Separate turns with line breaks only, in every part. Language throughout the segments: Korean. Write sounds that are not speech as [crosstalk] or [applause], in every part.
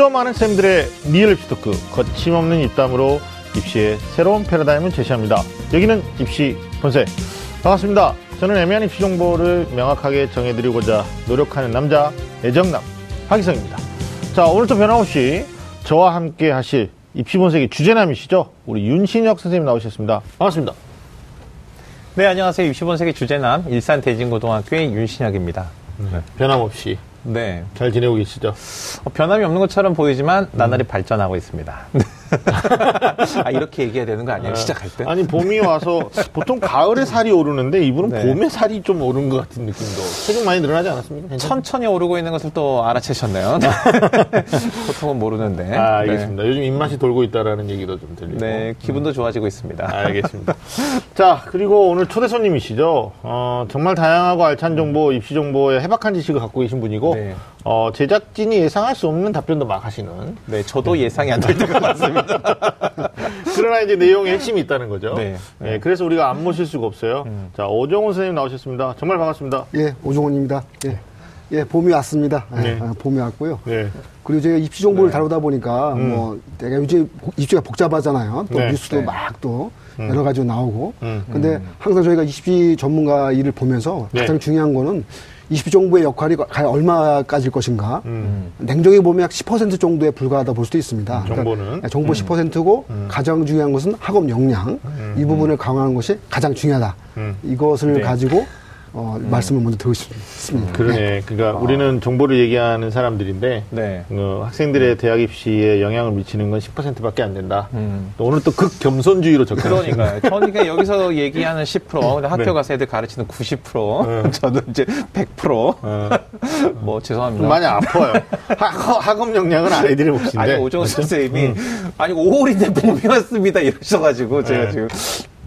좀 안다는 쌤들의 리얼 입시 토크 거침없는 입담으로 입시의 새로운 패러다임을 제시합니다. 여기는 입시 본색 반갑습니다. 저는 애매한 입시 정보를 명확하게 정해드리고자 노력하는 남자 애정남 하기성입니다. 자 오늘도 변함없이 저와 함께 하실 입시 본색의 주제남이시죠? 우리 윤신혁 선생님 나오셨습니다. 반갑습니다.
네, 안녕하세요. 입시 본색의 주제남, 일산 대진고등학교의 윤신혁입니다.
변함없이
네.
잘 지내고 계시죠?
어, 변함이 없는 것처럼 보이지만 나날이 발전하고 있습니다. [laughs] [laughs] 아, 이렇게 얘기해야 되는 거 아니에요? 시작할 때?
아니 봄이 와서 보통 가을에 살이 오르는데 이분은
네.
봄에 살이 좀 오른 것 같은 느낌도 체중 많이 늘어나지 않았습니까? 괜찮-
천천히 오르고 있는 것을 또 알아채셨네요. [laughs] 보통은 모르는데.
아, 알겠습니다. 요즘 입맛이 돌고 있다라는 얘기도 좀 들리고.
네, 네, 기분도 좋아지고 있습니다.
알겠습니다. 자, 그리고 오늘 초대 손님이시죠. 어, 정말 다양하고 알찬 정보, 입시 정보에 해박한 지식을 갖고 계신 분이고,
네.
어, 제작진이 예상할 수 없는 답변도 막 하시는.
네, 저도 예상이 안 될 때가 많습니다. [laughs] [laughs]
그러나 이제 내용에 핵심이 있다는 거죠.
네.
네, 그래서 우리가 안 모실 수가 없어요. 자, 오정훈 선생님 나오셨습니다. 정말 반갑습니다.
예, 오종원입니다. 예. 예, 봄이 왔습니다. 예,
네.
아, 봄이 왔고요.
네.
그리고 제가 입시 정보를 다루다 보니까 뭐 내가 요즘 복- 입시가 복잡하잖아요. 또
네.
뉴스도
네.
막또 여러 가지로 나오고.
음.
근데 항상 저희가 입시 전문가 일을 보면서
네.
가장 중요한 거는 입시 정보의 역할이 과연 얼마까지일 것인가.
음.
냉정히 보면 약 10% 정도에 불과하다 볼 수도 있습니다.
정보는?
네, 정보 10%고 가장 중요한 것은 학업 역량 이 부분을 강화하는 것이 가장 중요하다.
음.
이것을
네.
가지고 어, 말씀을 먼저 드리고 싶습니다.
그러네. 그러니까 우리는 정보를 얘기하는 사람들인데,
네.
어, 학생들의 대학 입시에 영향을 미치는 건 10%밖에 안 된다.
음.
또 오늘 또 극겸손주의로 접근하시네.
그러니까요. [laughs] 저니까 여기서 얘기하는 10%, 근데 학교
네.
가서 애들 가르치는 90%, [laughs] 저도 이제 100%.
어,
뭐 죄송합니다.
좀 많이 아파요. 학, 학업 역량은 아이들의 몫인데.
아니
그렇죠?
선생님이 아니 5월인데 봄이 왔습니다 이러셔가지고 제가
네.
지금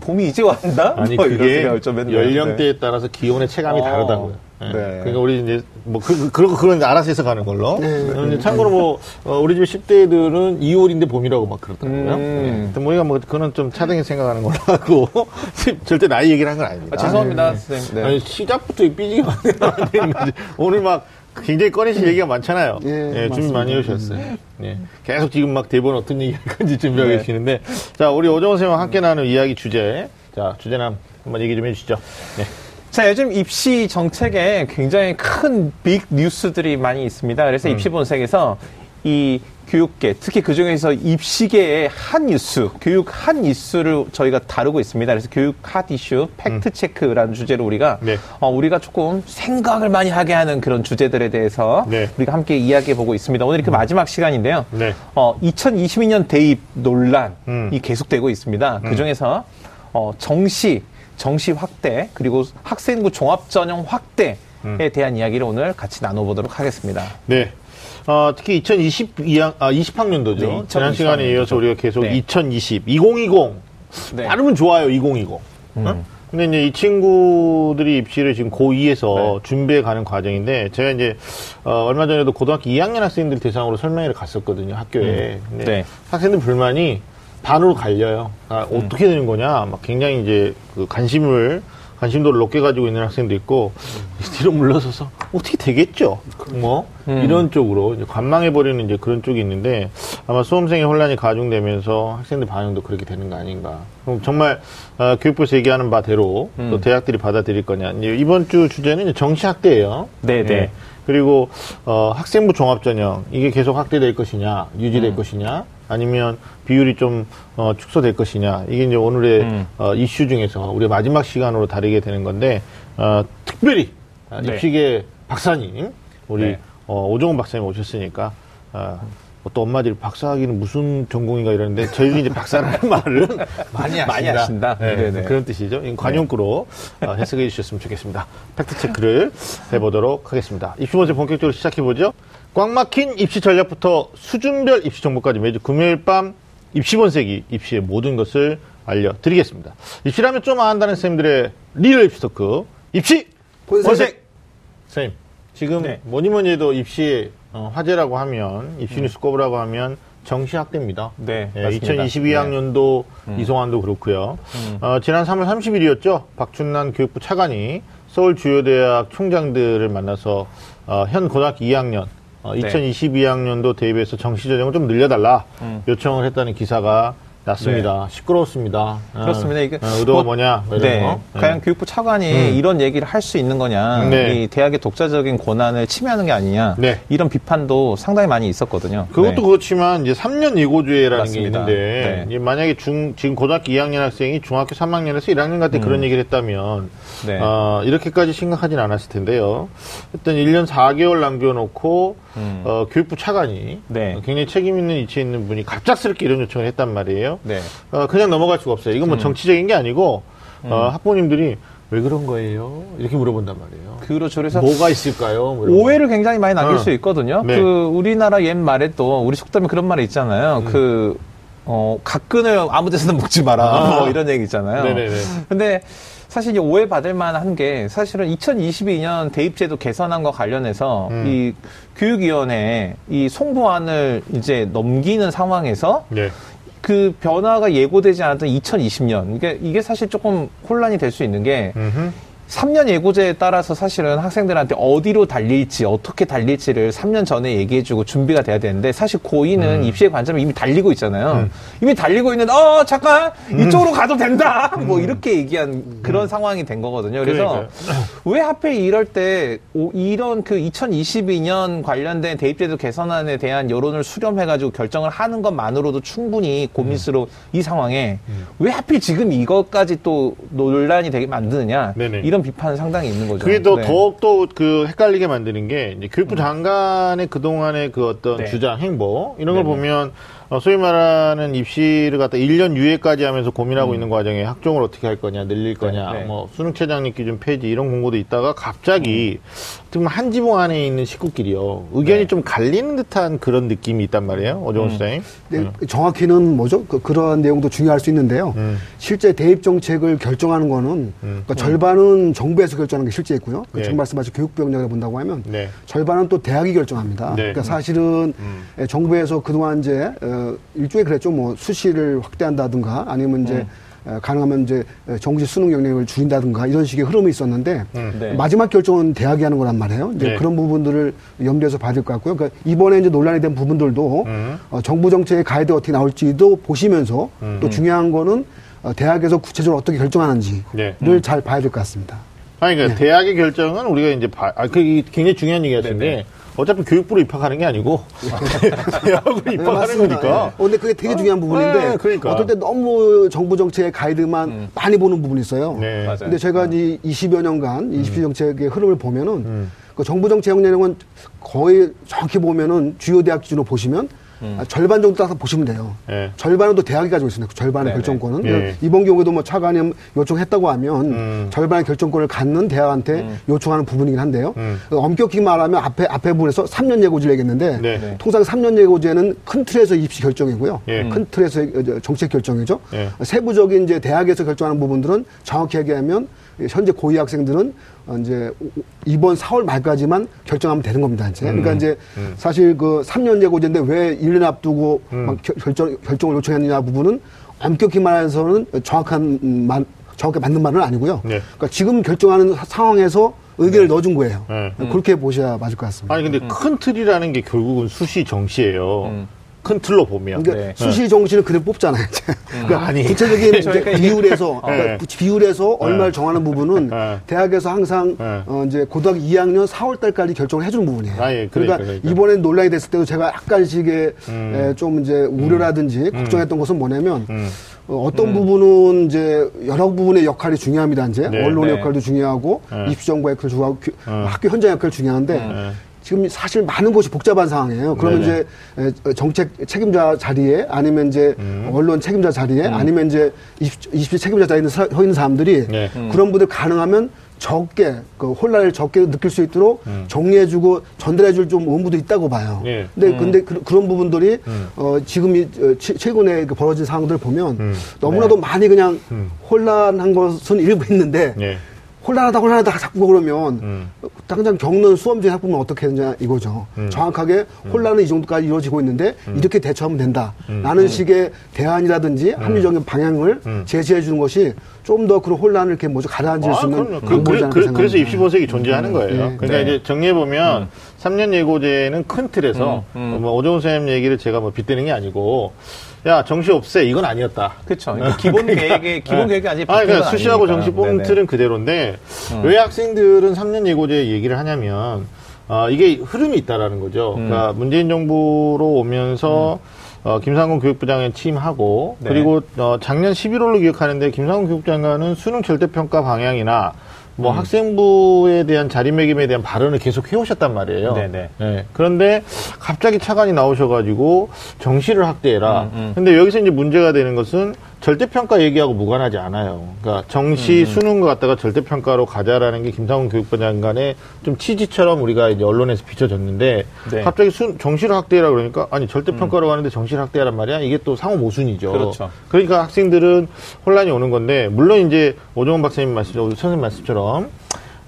봄이 이제 왔나?
아니
뭐
그게. 연령대에 따라서 기온의 체감이
어,
다르다고요. 예.
네.
그러니까 우리 이제 뭐 그, 그런 그런 알아서 해서 가는 걸로. 어, 이제 참고로 뭐 어, 우리 집 10대들은 2월인데 봄이라고 막 그러더라고요.
음.
예. 우리가 뭐 그거는 좀 차등히 생각하는 걸로 하고 [laughs] 절대 나이 얘기를 한 건 아닙니다.
아, 죄송합니다 선생님. 네.
아니, 시작부터 이 삐지게 [laughs] 거지. 오늘 막 굉장히 꺼내실 얘기가 많잖아요.
예,
예, 준비. 많이 해주셨어요. 예. 계속 지금 막 대본 어떤 얘기 할 건지 준비하고
네.
계시는데. 자, 우리 오정원 선생님과 함께 나누는 이야기 주제. 자, 주제남 한번 얘기 좀 해주시죠. 네.
자, 요즘 입시 정책에 굉장히 큰 빅 뉴스들이 많이 있습니다. 그래서 입시 본색에서 이 교육계, 특히 그 중에서 입시계의 핫 이슈, 교육 핫 이슈를 저희가 다루고 있습니다. 그래서 교육 핫 이슈, 팩트 체크라는 주제로 우리가
네.
어, 우리가 조금 생각을 많이 하게 하는 그런 주제들에 대해서
네.
우리가 함께 이야기해 보고 있습니다. 오늘이 그 마지막 시간인데요.
네.
어, 2022년 대입 논란이
음.
계속되고 있습니다. 그 중에서 어, 정시, 정시 확대, 그리고 학생부 종합 전형 확대에
음.
대한 이야기를 오늘 같이 나눠보도록 하겠습니다.
네. 어, 특히 2022학, 아, 20학년도죠.
네,
지난
2020
시간에 이어서 우리가 계속
네.
2020, 2020.
네.
발음은 좋아요, 2020. 어? 근데 이제 이 친구들이 입시를 지금 고2에서
네.
준비해 가는 과정인데, 제가 이제, 어, 얼마 전에도 고등학교 2학년 학생들 대상으로 설명회를 갔었거든요, 학교에. 근데
네.
학생들 불만이 반으로 갈려요. 아, 어떻게 되는 거냐. 막 굉장히 이제 그 관심을, 관심도를 높게 가지고 있는 학생도 있고, 뒤로 물러서서 어떻게 되겠죠? 뭐, 이런 쪽으로 이제 관망해 버리는 이제 그런 쪽이 있는데, 아마 수험생의 혼란이 가중되면서 학생들 반응도 그렇게 되는 거 아닌가. 그럼 정말, 어, 교육부에서 얘기하는 바대로 또 대학들이 받아들일 거냐. 이번 주 주제는 이제 정시 학대예요
네, 네.
그리고 어, 학생부 종합전형 이게 계속 확대될 것이냐 유지될
음.
것이냐 아니면 비율이 좀 어, 축소될 것이냐 이게 이제 오늘의
음.
어, 이슈 중에서 우리 마지막 시간으로 다루게 되는 건데 어, 특별히 아,
네.
입시계 박사님 우리
네.
어, 오종훈 박사님 오셨으니까 어, 또 엄마들이 박사하기는 무슨 전공인가 이러는데 저희는 이제 박사라는 [laughs] 말은 많이 하신다.
많이 하신다.
네,
네네.
그런 뜻이죠. 관용구로 어, 해석해 주셨으면 좋겠습니다. 팩트 체크를 해보도록 하겠습니다. 입시 본색 본격적으로 시작해 보죠. 꽉 막힌 입시 전략부터 수준별 입시 정보까지 매주 금요일 밤 입시 본색이 입시의 모든 것을 알려드리겠습니다. 입시라면 좀 안다는 쌤들의 리얼 입시 토크 입시
본색.
본색. 선생님 지금
네.
뭐니 뭐니 해도 입시의 어, 화제라고 하면 입시 뉴스 꼽으라고 하면 정시 학대입니다.
네,
예,
맞습니다.
2022학년도 이송환도 그렇고요. 어, 지난 3월 30일이었죠. 박준난 교육부 차관이 서울 주요 대학 총장들을 만나서 어, 현 고등학교 2학년 어,
네.
2022학년도 대입에서 정시 전형을 좀 늘려달라
음.
요청을 했다는 기사가 났습니다. 시끄러웠습니다.
네. 그렇습니다. 이게
어, 의도가
뭐,
뭐냐 뭐
네.
거.
과연 교육부 차관이 이런 얘기를 할 수 있는 거냐,
네.
이 대학의 독자적인 권한을 침해하는 게 아니냐,
네.
이런 비판도 상당히 많이 있었거든요.
그것도
네.
그렇지만 이제 3년 예고주의라는
맞습니다.
게 있는데
네.
만약에 중 지금 고등학교 2학년 학생이 중학교 3학년에서 1학년 갈때 그런 얘기를 했다면
음. 네.
어, 이렇게까지 심각하진 않았을 텐데요. 일단 1년 4개월 남겨놓고 어, 교육부 차관이
음. 네.
어, 굉장히 책임 있는 위치에 있는 분이 갑작스럽게 이런 요청을 했단 말이에요.
네.
어, 그냥 넘어갈 수가 없어요. 이건 뭐 정치적인 게 아니고 어, 학부모님들이 왜 그런 거예요? 이렇게 물어본단 말이에요.
그렇죠. 그래서
뭐가 있을까요? 뭐 이런 거.
오해를 굉장히 많이 남길
어.
수 있거든요.
네.
그 우리나라 옛말에 또 우리 속담에 그런 말이 있잖아요.
음.
그 어, 각근을 아무 데서나 먹지 마라.
아.
뭐 이런 얘기 있잖아요.
네네네.
근데 사실 이제 오해받을 만한 게 사실은 2022년 대입제도 개선안과 관련해서
음.
이 교육위원회 이 송부안을 이제 넘기는 상황에서
네.
그 변화가 예고되지 않았던 2020년 이게 이게 사실 조금 혼란이 될 수 있는 게
음흠.
3년 예고제에 따라서 사실은 학생들한테 어디로 달릴지 어떻게 달릴지를 3년 전에 얘기해주고 준비가 돼야 되는데 사실 고2는
음.
입시의 관점이 이미 달리고 있잖아요. 이미 달리고 있는데 어 잠깐
음.
이쪽으로 가도 된다. 뭐 이렇게 얘기한 그런 상황이 된 거거든요. 그래서
그러니까요. [clears throat]
왜 하필 이럴 때 오- 이런 그 2022년 관련된 대입제도 개선안에 대한 여론을 수렴해가지고 결정을 하는 것만으로도 충분히 고민스러운 이 상황에 왜 하필 지금 이것까지 또 논란이 되게 만드느냐
네네.
이런 비판은 상당히 있는 거죠.
그게 더,
네.
더욱 또그 헷갈리게 만드는 게 교육부 장관의 그동안의 그 어떤
네.
주장, 행보 이런 걸. 보면 어, 소위 말하는 입시를 갖다 1년 유예까지 하면서 고민하고 있는 과정에 학종을 어떻게 할 거냐, 늘릴 거냐,
음. 네.
뭐 수능 최장력 기준 폐지 이런 공고도 있다가 갑자기 어떻게 보면 한 지붕 안에 있는 식구끼리요 의견이
네.
좀 갈리는 듯한 그런 느낌이 있단 말이에요, 오정훈
음.
시장님.
네, 정확히는 뭐죠? 그, 그러한 내용도 중요할 수 있는데요.
음.
실제 대입 정책을 결정하는 거는 그러니까 절반은 정부에서 결정하는 게 실제 있고요. 그
네.
지금 말씀하신 교육부 영역에 본다고 하면
네.
절반은 또 대학이 결정합니다.
네.
그러니까 사실은 예, 정부에서 그동안 이제 어, 일종의 그랬죠. 뭐 수시를 확대한다든가 아니면 이제 어, 가능하면 이제 어, 정시 수능 영역을 줄인다든가 이런 식의 흐름이 있었는데
네.
마지막 결정은 대학이 하는 거란 말이에요. 이제
네.
그런 부분들을 염두에서 봐야 될 것 같고요. 그러니까 이번에 이제 논란이 된 부분들도
음.
어, 정부 정책의 가이드 어떻게 나올지도 보시면서 또 중요한 거는 어, 대학에서 구체적으로 어떻게 결정하는지를
네.
잘 봐야 될 것 같습니다.
아니, 그러니까 대학의 결정은 우리가 이제 봐, 아, 그게 굉장히 중요한 얘기 같은 게 어차피 교육부로 입학하는 게 아니고 [laughs] 대학으로 입학하는
맞습니다.
거니까.
예. 어, 근데 그게 되게 중요한 부분인데
네, 그러니까.
어떨 때 너무 정부 정책의 가이드만 많이 보는 부분이 있어요.
네.
맞아요.
근데 제가 이 20여 년간 입시 정책의 흐름을 보면은
음.
그 정부 정책 내용은 거의 정확히 보면은 주요 대학 기준으로 보시면 아, 절반 정도 따서 보시면 돼요.
네.
절반은 또 대학이 가지고 있습니다. 그 절반의
네네.
결정권은.
네.
이번 경우에도 뭐 차관이 요청했다고 하면
음.
절반의 결정권을 갖는 대학한테 요청하는 부분이긴 한데요.
음.
엄격히 말하면 앞에, 앞에 부분에서 3년 예고제를 얘기했는데
네. 네.
통상 3년 예고제는 큰 틀에서 입시 결정이고요.
예.
큰 틀에서 정책 결정이죠.
예.
세부적인 이제 대학에서 결정하는 부분들은 정확히 얘기하면 현재 고위 학생들은 어, 이제 이번 4월 말까지만 결정하면 되는 겁니다. 이제.
음.
그러니까 이제 사실 그 3년 예고제인데 왜 1년 앞두고
음.
막 결- 결정, 결정을 요청했느냐 부분은 엄격히 말해서는 정확한 음, 말, 정확히 맞는 말은 아니고요.
네.
그러니까 지금 결정하는 사- 상황에서 의견을 넣어준 거예요.
네.
그렇게 보셔야 맞을 것 같습니다.
아니, 근데 큰 틀이라는 게 결국은 수시 정시예요.
음.
큰 틀로 보면.
그러니까
네.
수시 정시는 그대로 뽑잖아요. 이제. [laughs] 그러니까
아니.
구체적인 이제 비율에서 그러니까
네.
비율에서 얼마를 정하는 부분은
네.
대학에서 항상
네.
어 이제 고등학교 2학년 4월 달까지 결정을 해주는 부분이에요.
아, 예. 그러니까, 그러니까.
이번에 논란이 됐을 때도 제가 약간씩의
음.
에, 좀 이제 우려라든지 걱정했던 것은 뭐냐면
음.
어, 떤 부분은 이제 여러 부분의 역할이 중요합니다. 이제
네.
언론의
네.
역할도 중요하고
네.
입시 정보 역할 중요하고 교-
네.
학교 현장 역할 중요한데
네.
지금 사실 많은 것이 복잡한 상황이에요. 그러면
네네.
이제 에, 정책 책임자 자리에 아니면 이제
음.
언론 책임자 자리에 아니면 이제 입시, 입시 책임자 자리에 서 있는 사람들이
네.
그런 분들 가능하면 적게 그 혼란을 적게 느낄 수 있도록
음.
정리해주고 전달해줄 좀 의무도 있다고 봐요.
예.
근데 근데 그, 런 부분들이
음.
어, 지금 이 어, 최- 최근에 그 벌어진 상황들 보면
음.
너무나도 많이 그냥
음.
혼란한 것은 일부 있는데
예.
혼란하다 혼란하다 자꾸 그러면
음.
당장 겪는 수험 중에 학부모는 어떻게 되냐 이거죠.
음.
정확하게 혼란은 이 정도까지 이루어지고 있는데 이렇게 대처하면 된다. 라는 식의 대안이라든지 합리적인 방향을
음.
제시해 주는 것이 좀 더 그런 혼란을 이렇게 뭐죠 가라앉힐
아,
수 있는.
그,
방법이지
그,
않을까
그, 그래서. 입시 보색이 존재하는 거예요.
예.
그러니까
네.
이제 정리해 보면 3년 예고제는 큰 틀에서
음, 음.
뭐 오정훈 선생님 얘기를 제가 뭐 빗대는 게 아니고 야 정시 없애 이건 아니었다.
그렇죠. 그러니까 기본 계획에 기본 계획이 아직
아니, 그러니까
건
수시하고. 정시 뽑는
네네. 음.
틀은 그대로인데 왜 학생들은 3년 예고제 얘기를 하냐면 어, 이게 흐름이 있다라는 거죠.
음.
그러니까 문재인 정부로 오면서 어, 김상곤 교육부장에 취임하고
네.
그리고 어, 작년 11월로 기억하는데 김상곤 교육장관은 수능 절대평가 방향이나 뭐
음.
학생부에 대한 자리매김에 대한 발언을 계속 해오셨단 말이에요.
네네.
네. 그런데 갑자기 차관이 나오셔가지고 정시를 확대해라.
음, 음.
근데 여기서 이제 문제가 되는 것은 절대평가 얘기하고 무관하지 않아요. 그러니까 정시
음,
수능과 갖다가 절대평가로 가자라는 게 김상훈 교육부 장관의 좀 취지처럼 우리가 이제 언론에서 비춰졌는데
네. 음.
갑자기 수, 정시를 확대해라 그러니까 아니 절대평가로 가는데 정시를 확대하란 말이야. 이게 또 상호 모순이죠.
그렇죠.
그러니까 학생들은 혼란이 오는 건데 물론 이제 오정원 박사님 말씀, 선생님 말씀처럼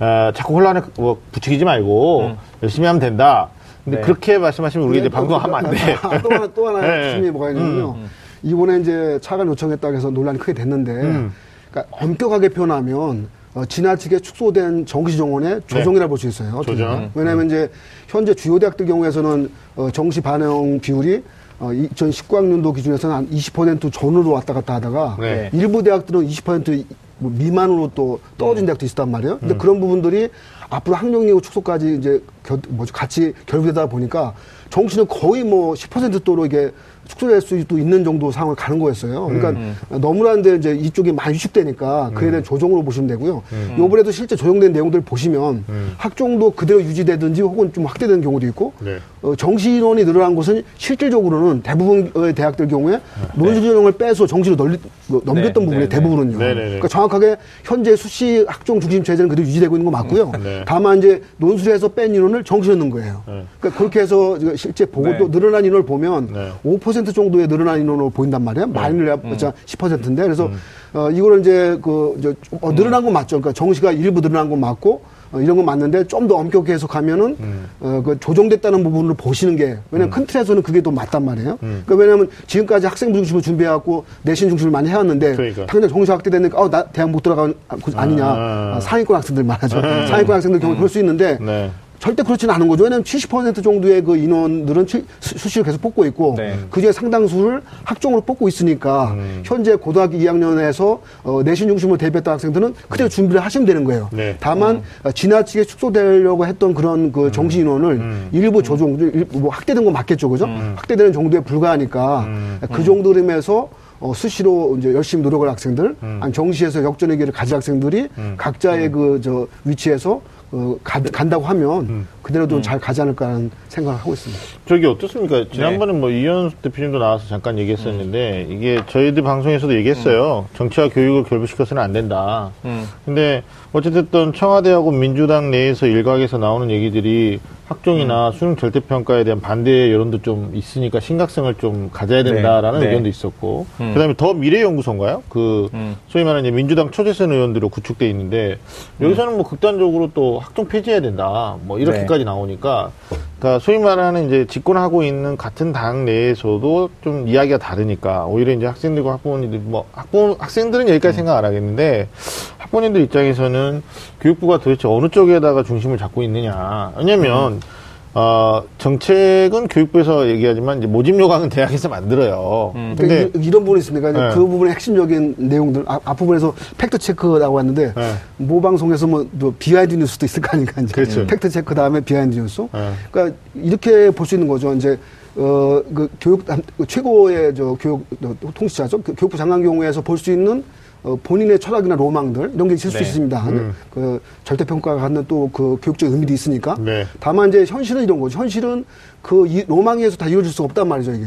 어, 자꾸 혼란에 뭐 부추기지 말고
음.
열심히 하면 된다. 근데
네.
그렇게 말씀하시면 우리 이제 방송하면 안 돼.
아, 또 하나, 또 하나 [laughs]
네.
질문이 뭐가 있냐면요. 이번에 이제 차관 요청했다고 해서 논란이 크게 됐는데,
음.
그러니까 엄격하게 표현하면, 어, 지나치게 축소된 정시 정원의 조정이라 볼수 있어요.
네. 조정.
왜냐하면 이제 현재 주요 대학들 경우에서는 어, 정시 반영 비율이 어, 2019학년도 기준에서는 한 20% 전후로 왔다 갔다 하다가
네.
일부 대학들은 20%뭐 미만으로 또 떨어진 대학도 있단 말이에요. 근데 그런 부분들이 앞으로 학령예고 축소까지 이제 겨, 뭐지 같이 결부되다 보니까 정시는 거의 뭐 10%도로 이게 축소될 수도 있는 정도 상황을 가는 거였어요. 그러니까 너무나인데 이제 이쪽이 많이 위축되니까 그에 대한 조정으로 보시면 되고요. 요번에도 실제 조정된 내용들을 보시면 학종도 그대로 유지되든지 혹은 좀 확대되는 경우도 있고
네.
어, 정시 인원이 늘어난 곳은 실질적으로는 대부분의 대학들 경우에 논술 전형을 빼서 정시로 널리, 뭐 넘겼던
네,
부분이
네,
대부분은요.
네, 네, 네.
그러니까 정확하게 현재 수시 학종 중심 체제는 그대로 유지되고 있는 거 맞고요.
네.
다만 이제 논술에서 뺀 인원을 정시로 넣는 거예요.
네.
그러니까 그렇게 해서 실제 보고도
네.
늘어난 인원을 보면
네.
5% 정도의 늘어난 인원으로 보인단 말이에요. 많이를
음.
해봤자 10%인데 그래서 어, 이거를 이제 그 이제 어, 늘어난 건 맞죠. 그러니까 정시가 일부 늘어난 건 맞고 어, 이런 건 맞는데 좀 더 엄격히 해석하면은
음.
어, 그 조정됐다는 부분을 보시는 게 왜냐면 큰 틀에서는 그게 더 맞단 말이에요.
음.
그러니까 왜냐면 지금까지 학생부 중심으로 준비해갖고 내신 중심을 많이 해왔는데
그러니까.
당장 정시 확대됐는데 어, 나 대학 못 들어가 아니냐
아.
아, 상위권 학생들 말하죠. 상위권 학생들 경우 그럴 수 있는데
네.
절대 그렇지는 않은 거죠. 왜냐하면 70% 정도의 그 인원들은 치- 수- 수시를 계속 뽑고 있고
네.
그중에 상당수를 학종으로 뽑고 있으니까
음.
현재 고등학교 2학년에서 어, 내신 중심으로 대비했던 학생들은 그대로 준비를 하시면 되는 거예요.
음. 네.
다만 어, 지나치게 축소되려고 했던 그런 그 정시 인원을
음.
일부 조정, 일- 뭐 확대된 건 맞겠죠, 그죠? 확대되는 정도에 불과하니까
음.
그 정도 림에서 어, 수시로 이제 열심히 노력할 학생들,
음.
아니 정시에서 역전의 기회를 가질 학생들이 각자의 그 저 위치에서 어, 가- 간다고 하면
음.
그대로 좀잘 가지 않을까라는 생각을 하고 있습니다.
저기 어떻습니까? 지난번에 뭐 이현수 대표님도 나와서 잠깐 얘기했었는데 이게 저희들 방송에서도 얘기했어요. 정치와 교육을 결부시켜서는 안 된다.
음.
근데 어쨌든 청와대하고 민주당 내에서 일각에서 나오는 얘기들이 학종이나 수능 절대평가에 대한 반대 여론도 좀 있으니까 심각성을 좀 가져야 된다라는
네. 네.
의견도 있었고
음.
그다음에 더 미래연구소인가요? 그
음.
소위 말하는 민주당 초재선 의원들로 구축돼 있는데 여기서는 뭐 극단적으로 또 학종 폐지해야 된다 뭐 이렇게까지 나오니까 그러니까 소위 말하는 이제 집권하고 있는 같은 당 내에서도 좀 이야기가 다르니까 오히려 이제 학생들과 학부모님들 뭐 학부 학생들은 여기까지 생각 안 하겠는데 학부모님들 입장에서는 교육부가 도대체 어느 쪽에다가 중심을 잡고 있느냐 왜냐면 어, 정책은 교육부에서 얘기하지만 이제 모집 요강은 [laughs] 대학에서 만들어요.
음.
근데
그러니까 이, 런 부분이 있습니다. 그러니까
네.
그 부분의 핵심적인 내용들 앞, 앞부분에서 팩트 체크라고 하는데
네.
모 방송에서 뭐, 또 비하인드 뉴스도 있을 거 아닙니까? 이제.
그렇죠.
팩트 체크 다음에 비하인드 뉴스.
네.
그러니까 이렇게 볼 수 있는 거죠. 이제 어, 그 교육 그 최고의 저 교육 어, 통치자죠. 그 교육부 장관 경우에서 볼 수 있는 어, 본인의 철학이나 로망들 이런 게 있을 수
네.
있습니다.
음.
그 절대평가가 갖는 또 그 교육적 의미도 있으니까.
네.
다만 이제 현실은 이런 거죠. 현실은 그 이- 로망에 의해서 다 이루어질 수가 없단 말이죠, 이게.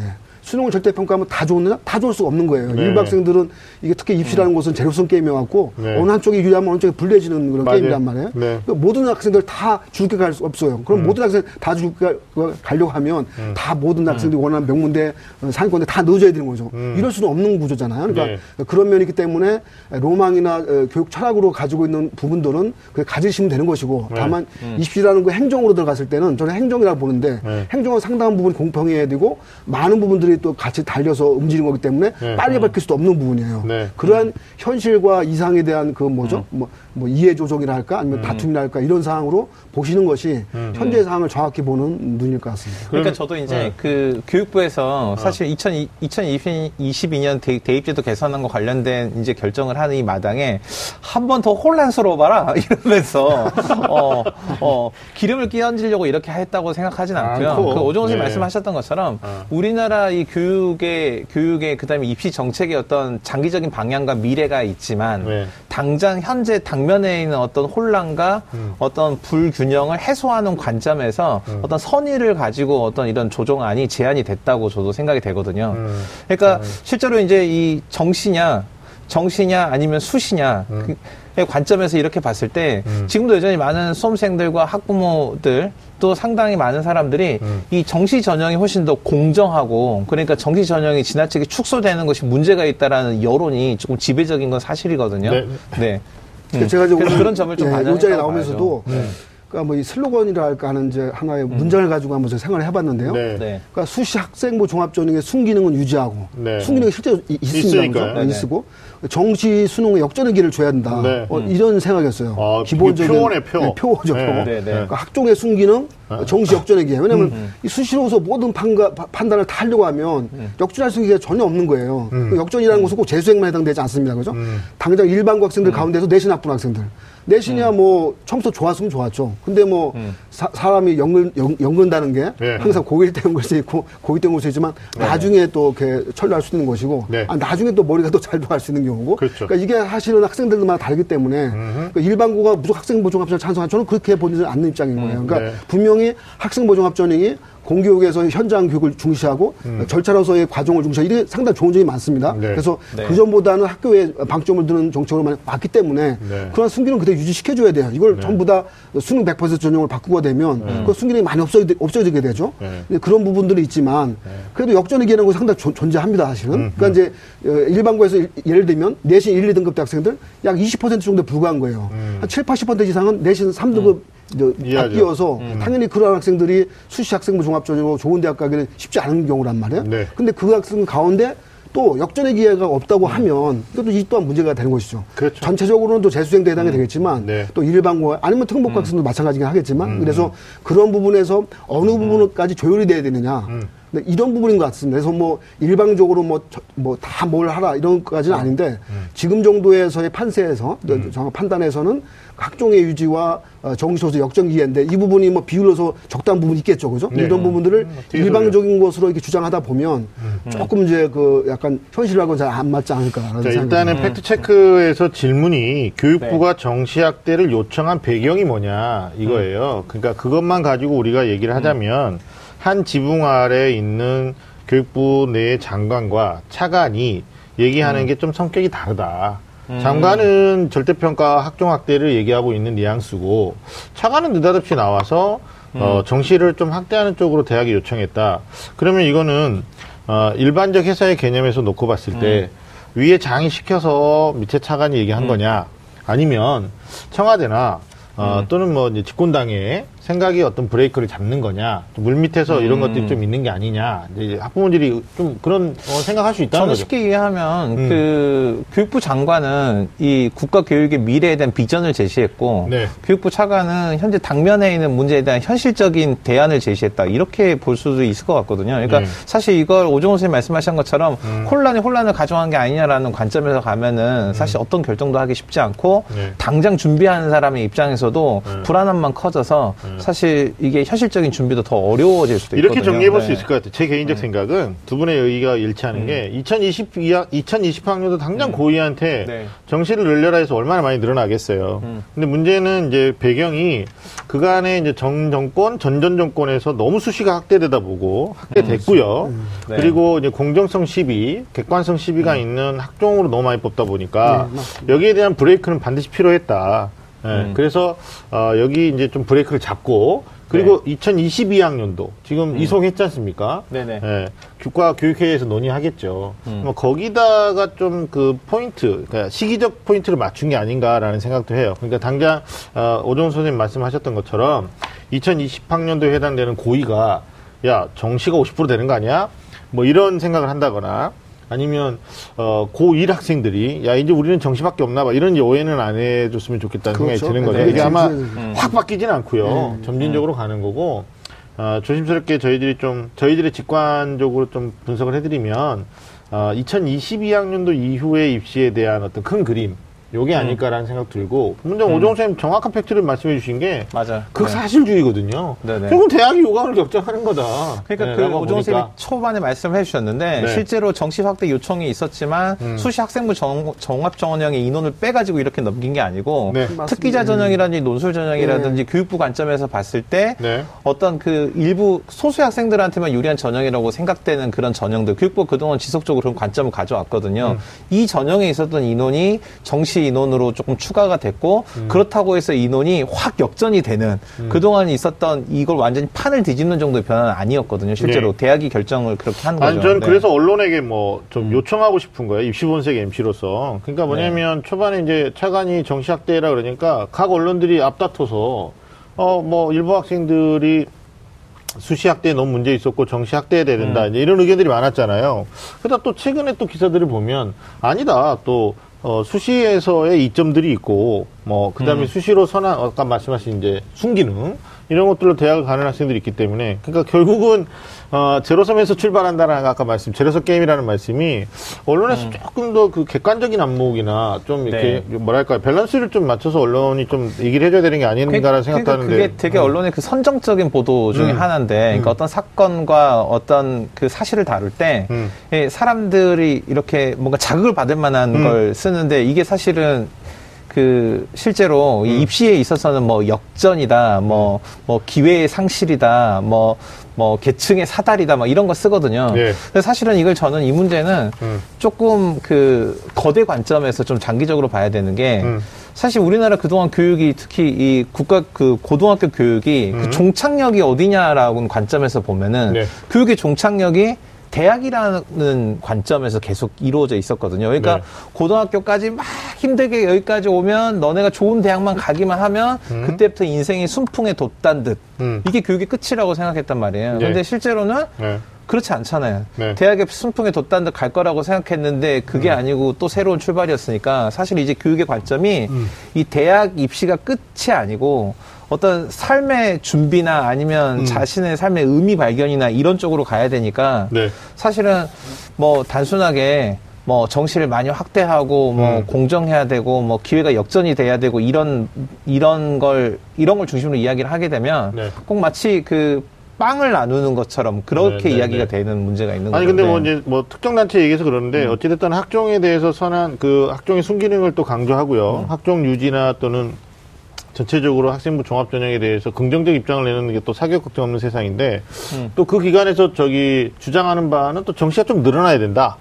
수능을 절대 평가하면 다 좋느냐? 다 좋을 수가 없는 거예요.
네.
일부 학생들은 이게 특히 입시라는 곳은 제로섬 게임이어갖고
네.
어느 한쪽이 유리하면 어느 쪽이 불리해지는 그런
맞아요.
게임이란 말이에요.
네.
그러니까 모든 학생들 다 줄게 갈 수 없어요. 그럼 모든 학생 다 줄게 가려고 하면
음.
다 모든 학생들이 원하는 명문대, 어, 상위권대 다 넣어줘야 되는 거죠. 이럴 수는 없는 구조잖아요. 그러니까
네.
그런 면이기 때문에 로망이나 어, 교육 철학으로 가지고 있는 부분들은 그 가지시면 되는 것이고
네.
다만 입시라는 그 행정으로 들어갔을 때는 저는 행정이라고 보는데
네.
행정은 상당한 부분 공평해야 되고 많은 부분들이 또 같이 달려서 움직이는 거기 때문에
네.
빨리 밝힐 수도 없는 부분이에요.
네.
그러한 현실과 이상에 대한 그 뭐죠? 뭐, 뭐 이해 조정이라 할까 아니면 다툼이라 할까 이런 상황으로 보시는 것이 현재 상황을 정확히 보는 눈일 것 같습니다.
그러니까 저도 이제 그 교육부에서 사실 2020, 2022년 대, 대입제도 개선안과 관련된 이제 결정을 하는 이 마당에 한 번 더 혼란스러워 봐라 [laughs] 이러면서 어, 어, 기름을 끼얹으려고 이렇게 했다고 생각하진 않고요.
않고.
그 오종호 선생님
네.
말씀하셨던 것처럼 우리나라 이 교육의 교육의 그다음에 입시 정책의 어떤 장기적인 방향과 미래가 있지만
네.
당장 현재 당면에 있는 어떤 혼란과 어떤 불균형을 해소하는 관점에서 어떤 선의를 가지고 어떤 이런 조정안이 제안이 됐다고 저도 생각이 되거든요.
음.
그러니까 실제로 이제 이 정시냐 정시냐 아니면 수시냐 의 관점에서 이렇게 봤을 때 지금도 여전히 많은 수험생들과 학부모들 또 상당히 많은 사람들이 이 정시 전형이 훨씬 더 공정하고 그러니까 정시 전형이 지나치게 축소되는 것이 문제가 있다라는 여론이 조금 지배적인 건 사실이거든요.
네.
네.
그러니까 제가 이제 오늘
그런 점을 좀
예,
반영했다고
요자에
봐야죠.
나오면서도
네.
그러니까 뭐 이 슬로건이라 할까 하는 이제 하나의 문장을 가지고 한번 제가 생각을 해봤는데요.
네.
네.
그러니까 수시 학생부 종합전형의 순기능은 유지하고
네.
순기능이 실제로 이- 있습니다.
있으니까요.
그죠?
네네.
있고 정시 수능의 역전의 기회를 줘야 된다.
네.
어, 이런 생각이었어요.
아,
기본적인
표어네, 표.
네, 표어죠.
네.
표.
네,
네.
그러니까 학종의 순기능, 정시 역전의 기회. 왜냐하면 이 수시로서 모든 판가, 파- 판단을 다 하려고 하면 역전할 수 있는 게 전혀 없는 거예요. 그 역전이라는 것은 꼭 재수행만 해당되지 않습니다. 그죠? 당장 일반고 학생들 가운데서 내신 학부 학생들. 내신이야 뭐 처음부터 좋았으면 좋았죠. 근데 뭐 사, 람이 연근, 연, 연근 다는 게
네.
항상 고1 때온 것이 있고 고2 때온 것이 있지만 나중에 또 이렇게 철로할 수 있는 것이고
네.
아, 나중에 또 머리가 또잘 돌아갈 수 있는 경우고
그렇죠.
러니까 이게 사실은 학생들마다 다르기 때문에 그러니까 일반고가 무조건 학생부 종합전을 찬성한 저는 그렇게 보지 않는 입장인 거예요. 그러니까
네.
분명히 학생부 종합전형이 공교육에서 현장 교육을 중시하고 절차로서의 과정을 중시하고 이게 상당히 좋은 점이 많습니다.
네.
그래서
네.
그 전보다는 학교에 방점을 두는 정책으로 많이 왔기 때문에
네.
그런 순기능 그대로 유지시켜줘야 돼요. 이걸 전부 다 수능 100% 전형을 바꾸고 되면 그 순기능이 많이 없어지, 없어지게 되죠.
네.
그런 부분들이 있지만 그래도 역전의 것이 상당히 존- 존재합니다, 사실은.
음,
그러니까 이제 어, 일반고에서 일- 예를 들면 내신 1, 2등급 대 학생들 약 20% 정도에 불과한 거예요. 한 7, 80% 이상은 내신 3등급 다
음. 음.
당연히 그런 학생들이 수시 학생부 종합전형으로 좋은 대학 가기는 쉽지 않은 경우란 말이에요.
네.
근데 그 학생 가운데 또 역전의 기회가 없다고 하면 이것도 이 또한 문제가 되는 것이죠.
그렇죠.
전체적으로는 또 재수생도 해당이 되겠지만
네.
또 일반고 아니면 특목고 학생도 마찬가지긴 하겠지만 그래서 그런 부분에서 어느 부분까지 조율이 돼야 되느냐. 근데 이런 부분인 것 같습니다. 그래서 뭐 일방적으로 뭐 뭐 다 뭘 하라 이런 것까지는 아닌데 지금 정도에서의 판세에서 정확 판단에서는 학종의 유지와 어, 정시소수 역전 기회인데 이 부분이 뭐 비율로서 적당한 부분이 있겠죠, 그죠?
네.
이런 부분들을
음,
일방적인 것으로 이렇게 주장하다 보면 조금 이제 그 약간 현실하고는 잘 안 맞지 않을까라는
자,
생각이
일단은
듭니다.
팩트 체크에서 질문이 교육부가 정시학대를 요청한 배경이 뭐냐 이거예요. 그러니까 그것만 가지고 우리가 얘기를 하자면 한 지붕 아래 있는 교육부 내 장관과 차관이 얘기하는 게 좀 성격이 다르다. 장관은 절대평가 학종학대를 얘기하고 있는 뉘앙스고 차관은 느닷없이 나와서 어, 정시를 좀 확대하는 쪽으로 대학이 요청했다. 그러면 이거는 어, 일반적 회사의 개념에서 놓고 봤을 때 위에 장이 시켜서 밑에 차관이 얘기한 거냐? 아니면 청와대나 어, 또는 뭐 이제 집권당의 생각이 어떤 브레이크를 잡는 거냐 물 밑에서 이런 것들이 좀 있는 게 아니냐 이제 학부모들이 좀 그런 어, 생각할 수 있다는
저는
거죠.
쉽게 이해하면
음.
그 교육부 장관은 이 국가 교육의 미래에 대한 비전을 제시했고
네.
교육부 차관은 현재 당면에 있는 문제에 대한 현실적인 대안을 제시했다 이렇게 볼 수도 있을 것 같거든요. 그러니까
네.
사실 이걸 오종호 선생님 말씀하신 것처럼
음.
혼란이 혼란을 가져간 게 아니냐라는 관점에서 가면은 사실 어떤 결정도 하기 쉽지 않고
네.
당장 준비하는 사람의 입장에서도
네.
불안함만 커져서 사실 이게 현실적인 준비도 더 어려워질 수도 있거든요.
이렇게 정리해 볼수
네.
있을 것 같아요. 제 개인적 생각은 두 분의 의의가 일치하는 게 2022학 2020학년도 당장 고2한테
네.
정시를 늘려라 해서 얼마나 많이 늘어나겠어요. 근데 문제는 이제 배경이 그간에 이제 정 정권, 전전 정권에서 너무 수시가 확대되다 보고 확대됐고요.
네.
그리고 이제 공정성 시비, 객관성 시비가 있는 학종으로 너무 많이 뽑다 보니까 여기에 대한 브레이크는 반드시 필요했다. 예, 그래서 어, 여기 이제 좀 브레이크를 잡고 그리고 2022학년도 지금 이송했지 않습니까?
네네.
예, 교과 교육회의에서 논의하겠죠. 뭐 거기다가 좀 그 포인트, 그러니까 시기적 포인트를 맞춘 게 아닌가라는 생각도 해요. 그러니까 당장 어, 오정훈 선생님 말씀하셨던 것처럼 2020학년도에 해당되는 고의가 야 정시가 50% 되는 거 아니야? 뭐 이런 생각을 한다거나 아니면 어, 고1 학생들이 야 이제 우리는 정시밖에 없나 봐 이런 오해는 안 해줬으면 좋겠다는
그렇죠.
생각이 드는 거죠.
네,
이게 아마
네.
확 바뀌지는 않고요. 점진적으로 가는 거고 어, 조심스럽게 저희들이 좀 저희들의 직관적으로 좀 분석을 해드리면 어, 2022학년도 이후의 입시에 대한 어떤 큰 그림 요게 아닐까라는 생각 들고 문장 오종 선생님 정확한 팩트를 말씀해 주신 게
맞아.
그
네.
사실주의거든요.
네네.
결국 대학이 요강을 결정하는 거다.
그러니까
네,
그 쌤이
보니까.
초반에 말씀해 주셨는데
네.
실제로 정시 확대 요청이 있었지만 수시 학생부 정, 종합 전형의 인원을 빼가지고 이렇게 넘긴 게 아니고
네.
특기자 전형이라든지 논술 전형이라든지 교육부 관점에서 봤을 때
네.
어떤 그 일부 소수 학생들한테만 유리한 전형이라고 생각되는 그런 전형들 교육부 가 그동안 지속적으로 그런 관점을 가져왔거든요. 이 전형에 있었던 인원이 정시 인원으로 조금 추가가 됐고 그렇다고 해서 인원이 확 역전이 되는 그동안 있었던 이걸 완전히 판을 뒤집는 정도의 변화는 아니었거든요. 실제로
네.
대학이 결정을 그렇게 하는 거죠.
아니, 저는
네.
그래서 언론에게 뭐
음.
좀 요청하고 싶은 거예요. 입시본색 MC로서. 그러니까
네.
뭐냐면 초반에 이제 차관이 정시학대라 그러니까 각 언론들이 앞다퉈서 어, 뭐 일부 학생들이 수시학대에 너무 문제 있었고 정시학대해야 된다.
음.
이제 이런 의견들이 많았잖아요. 그러다 또 최근에 또 기사들을 보면 아니다. 또 어, 수시에서의 이점들이 있고 뭐 그 다음에
음.
수시로 선한 아까 말씀하신 이제 순기능 이런 것들로 대학을 가는 학생들이 있기 때문에 그러니까 결국은 어, 제로섬에서 출발한다는 아까 말씀 제로섬 게임이라는 말씀이 언론에서 조금 더 그 객관적인 안목이나 좀 이렇게
음. 네.
뭐랄까 밸런스를 좀 맞춰서 언론이 좀 얘기를 해줘야 되는 게 아닌가라는 생각도 하는데
그게 되게 언론의 그 선정적인 보도 중에
음.
하나인데, 그러니까 어떤 사건과 어떤 그 사실을 다룰 때,
음.
예, 사람들이 이렇게 뭔가 자극을 받을 만한
음.
걸 쓰는데, 이게 사실은 그 실제로
음.
이 입시에 있어서는 뭐 역전이다, 뭐, 뭐 기회의 상실이다, 뭐, 뭐 계층의 사달이다, 막 이런 거 쓰거든요.
네.
근데 사실은 이걸 저는 이 문제는
음.
조금 그 거대 관점에서 좀 장기적으로 봐야 되는 게
음.
사실 우리나라 그동안 교육이 특히 이 국가 그 고등학교 교육이 그 종착역이 어디냐라는 관점에서 보면은
음. 네.
교육의 종착역이 대학이라는 관점에서 계속 이루어져 있었거든요. 그러니까
네.
고등학교까지 막 힘들게 여기까지 오면 너네가 좋은 대학만 가기만 하면 그때부터 인생이 순풍에 돋단 듯
음.
이게 교육의 끝이라고 생각했단 말이에요.
네.
근데 실제로는
네.
그렇지 않잖아요.
네.
대학에 순풍에 돋단 듯 갈 거라고 생각했는데 그게 아니고 또 새로운 출발이었으니까 사실 이제 교육의 관점이 이 대학 입시가 끝이 아니고 어떤 삶의 준비나 아니면 자신의 삶의 의미 발견이나 이런 쪽으로 가야 되니까
네.
사실은 뭐 단순하게 뭐 정시를 많이 확대하고 뭐
음.
공정해야 되고 뭐 기회가 역전이 돼야 되고 이런 이런 걸 이런 걸 중심으로 이야기를 하게 되면
네.
꼭 마치 그 빵을 나누는 것처럼 그렇게
네, 네,
이야기가
네.
되는 문제가 있는
아니
거죠.
근데
네.
뭐 이제 뭐 특정 단체 얘기해서 그러는데
음.
어찌됐든 학종에 대해서 선한 그 학종의 순기능을 또 강조하고요.
음.
학종 유지나 또는 전체적으로 학생부 종합 전형에 대해서 긍정적 입장을 내는 게 또 사교육 걱정 없는 세상인데
음.
또그 기관에서 저기 주장하는 바는 또 정시가 좀 늘어나야 된다.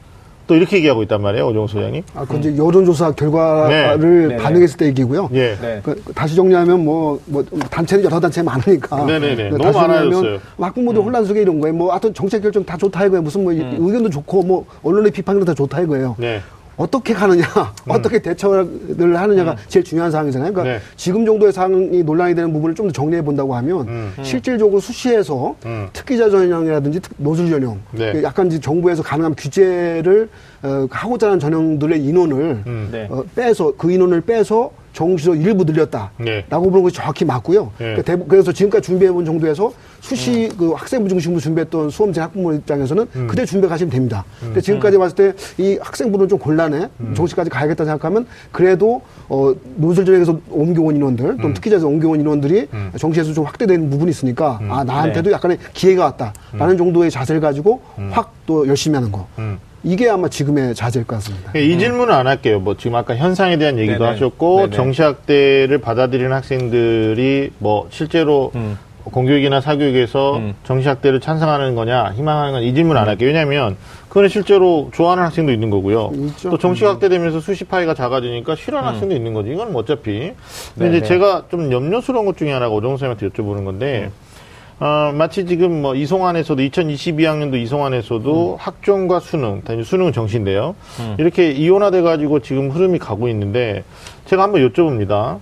또 이렇게 얘기하고 있단 말이에요, 오정호 소장님.
아, 그 이제 여론조사 결과를
네. 네,
반영했을 때 얘기고요.
예.
네.
그, 다시 정리하면 뭐, 뭐, 단체는 여러 단체 많으니까.
네네네.
그
너무
다시 정리하면
많아졌어요.
뭐 학부모들 혼란 속에 이런 거예요. 뭐, 하여튼 정책 결정 다 좋다 이거예요. 무슨 뭐 의견도 좋고 뭐, 언론의 비판도 다 좋다 이거예요.
네.
어떻게 가느냐, [laughs] 어떻게 대처를 하느냐가 제일 중요한 사항이잖아요. 그러니까
네.
지금 정도의 상황이 논란이 되는 부분을 좀 더 정리해 본다고 하면
음.
실질적으로 수시에서
음.
특기자 전형이라든지 특- 노술 전형,
네.
약간 이제 정부에서 가능한 규제를 어, 하고자 하는 전형들의 인원을
음.
네.
어, 빼서 그 인원을 빼서 정시로 일부 늘렸다.
네.
라고 보는 것이 정확히 맞고요.
네.
그러니까 그래서 지금까지 준비해본 정도에서 수시 그 학생부 중심으로 준비했던 수험생 학부모 입장에서는
음.
그대로 준비해 가시면 됩니다. 근데 지금까지 봤을 때 이 학생부는 좀 곤란해. 정시까지 가야겠다 생각하면 그래도 어, 노슬전형에서 옮겨온 인원들 또는 특기자에서 옮겨온 인원들이 정시에서 좀 확대되는 부분이 있으니까 아 나한테도 약간의 기회가 왔다라는 정도의 자세를 가지고 확 또 열심히 하는 거.
음.
이게 아마 지금의 자세일 것 같습니다.
예, 이 질문은 안 할게요. 뭐 지금 아까 현상에 대한 얘기도
네네.
하셨고
네네.
정시학대를 받아들이는 학생들이 뭐 실제로
음.
공교육이나 사교육에서
음.
정시학대를 찬성하는 거냐 희망하는 건 이 질문 안 할게요. 왜냐하면 그거는 실제로 좋아하는 학생도 있는 거고요.
있죠.
또 정시학대 되면서 수시 파이가 작아지니까 싫어하는 학생도 있는 거지. 이건 뭐 어차피. 근데
네네.
이제 제가 좀 염려스러운 것 중에 하나가 오정호 선생님한테 여쭤보는 건데 어, 마치 지금 뭐 이송안에서도 2022학년도 이송안에서도 학종과 수능, 단지 수능은 정시인데요. 이렇게 이원화돼 가지고 지금 흐름이 가고 있는데 제가 한번 여쭤봅니다.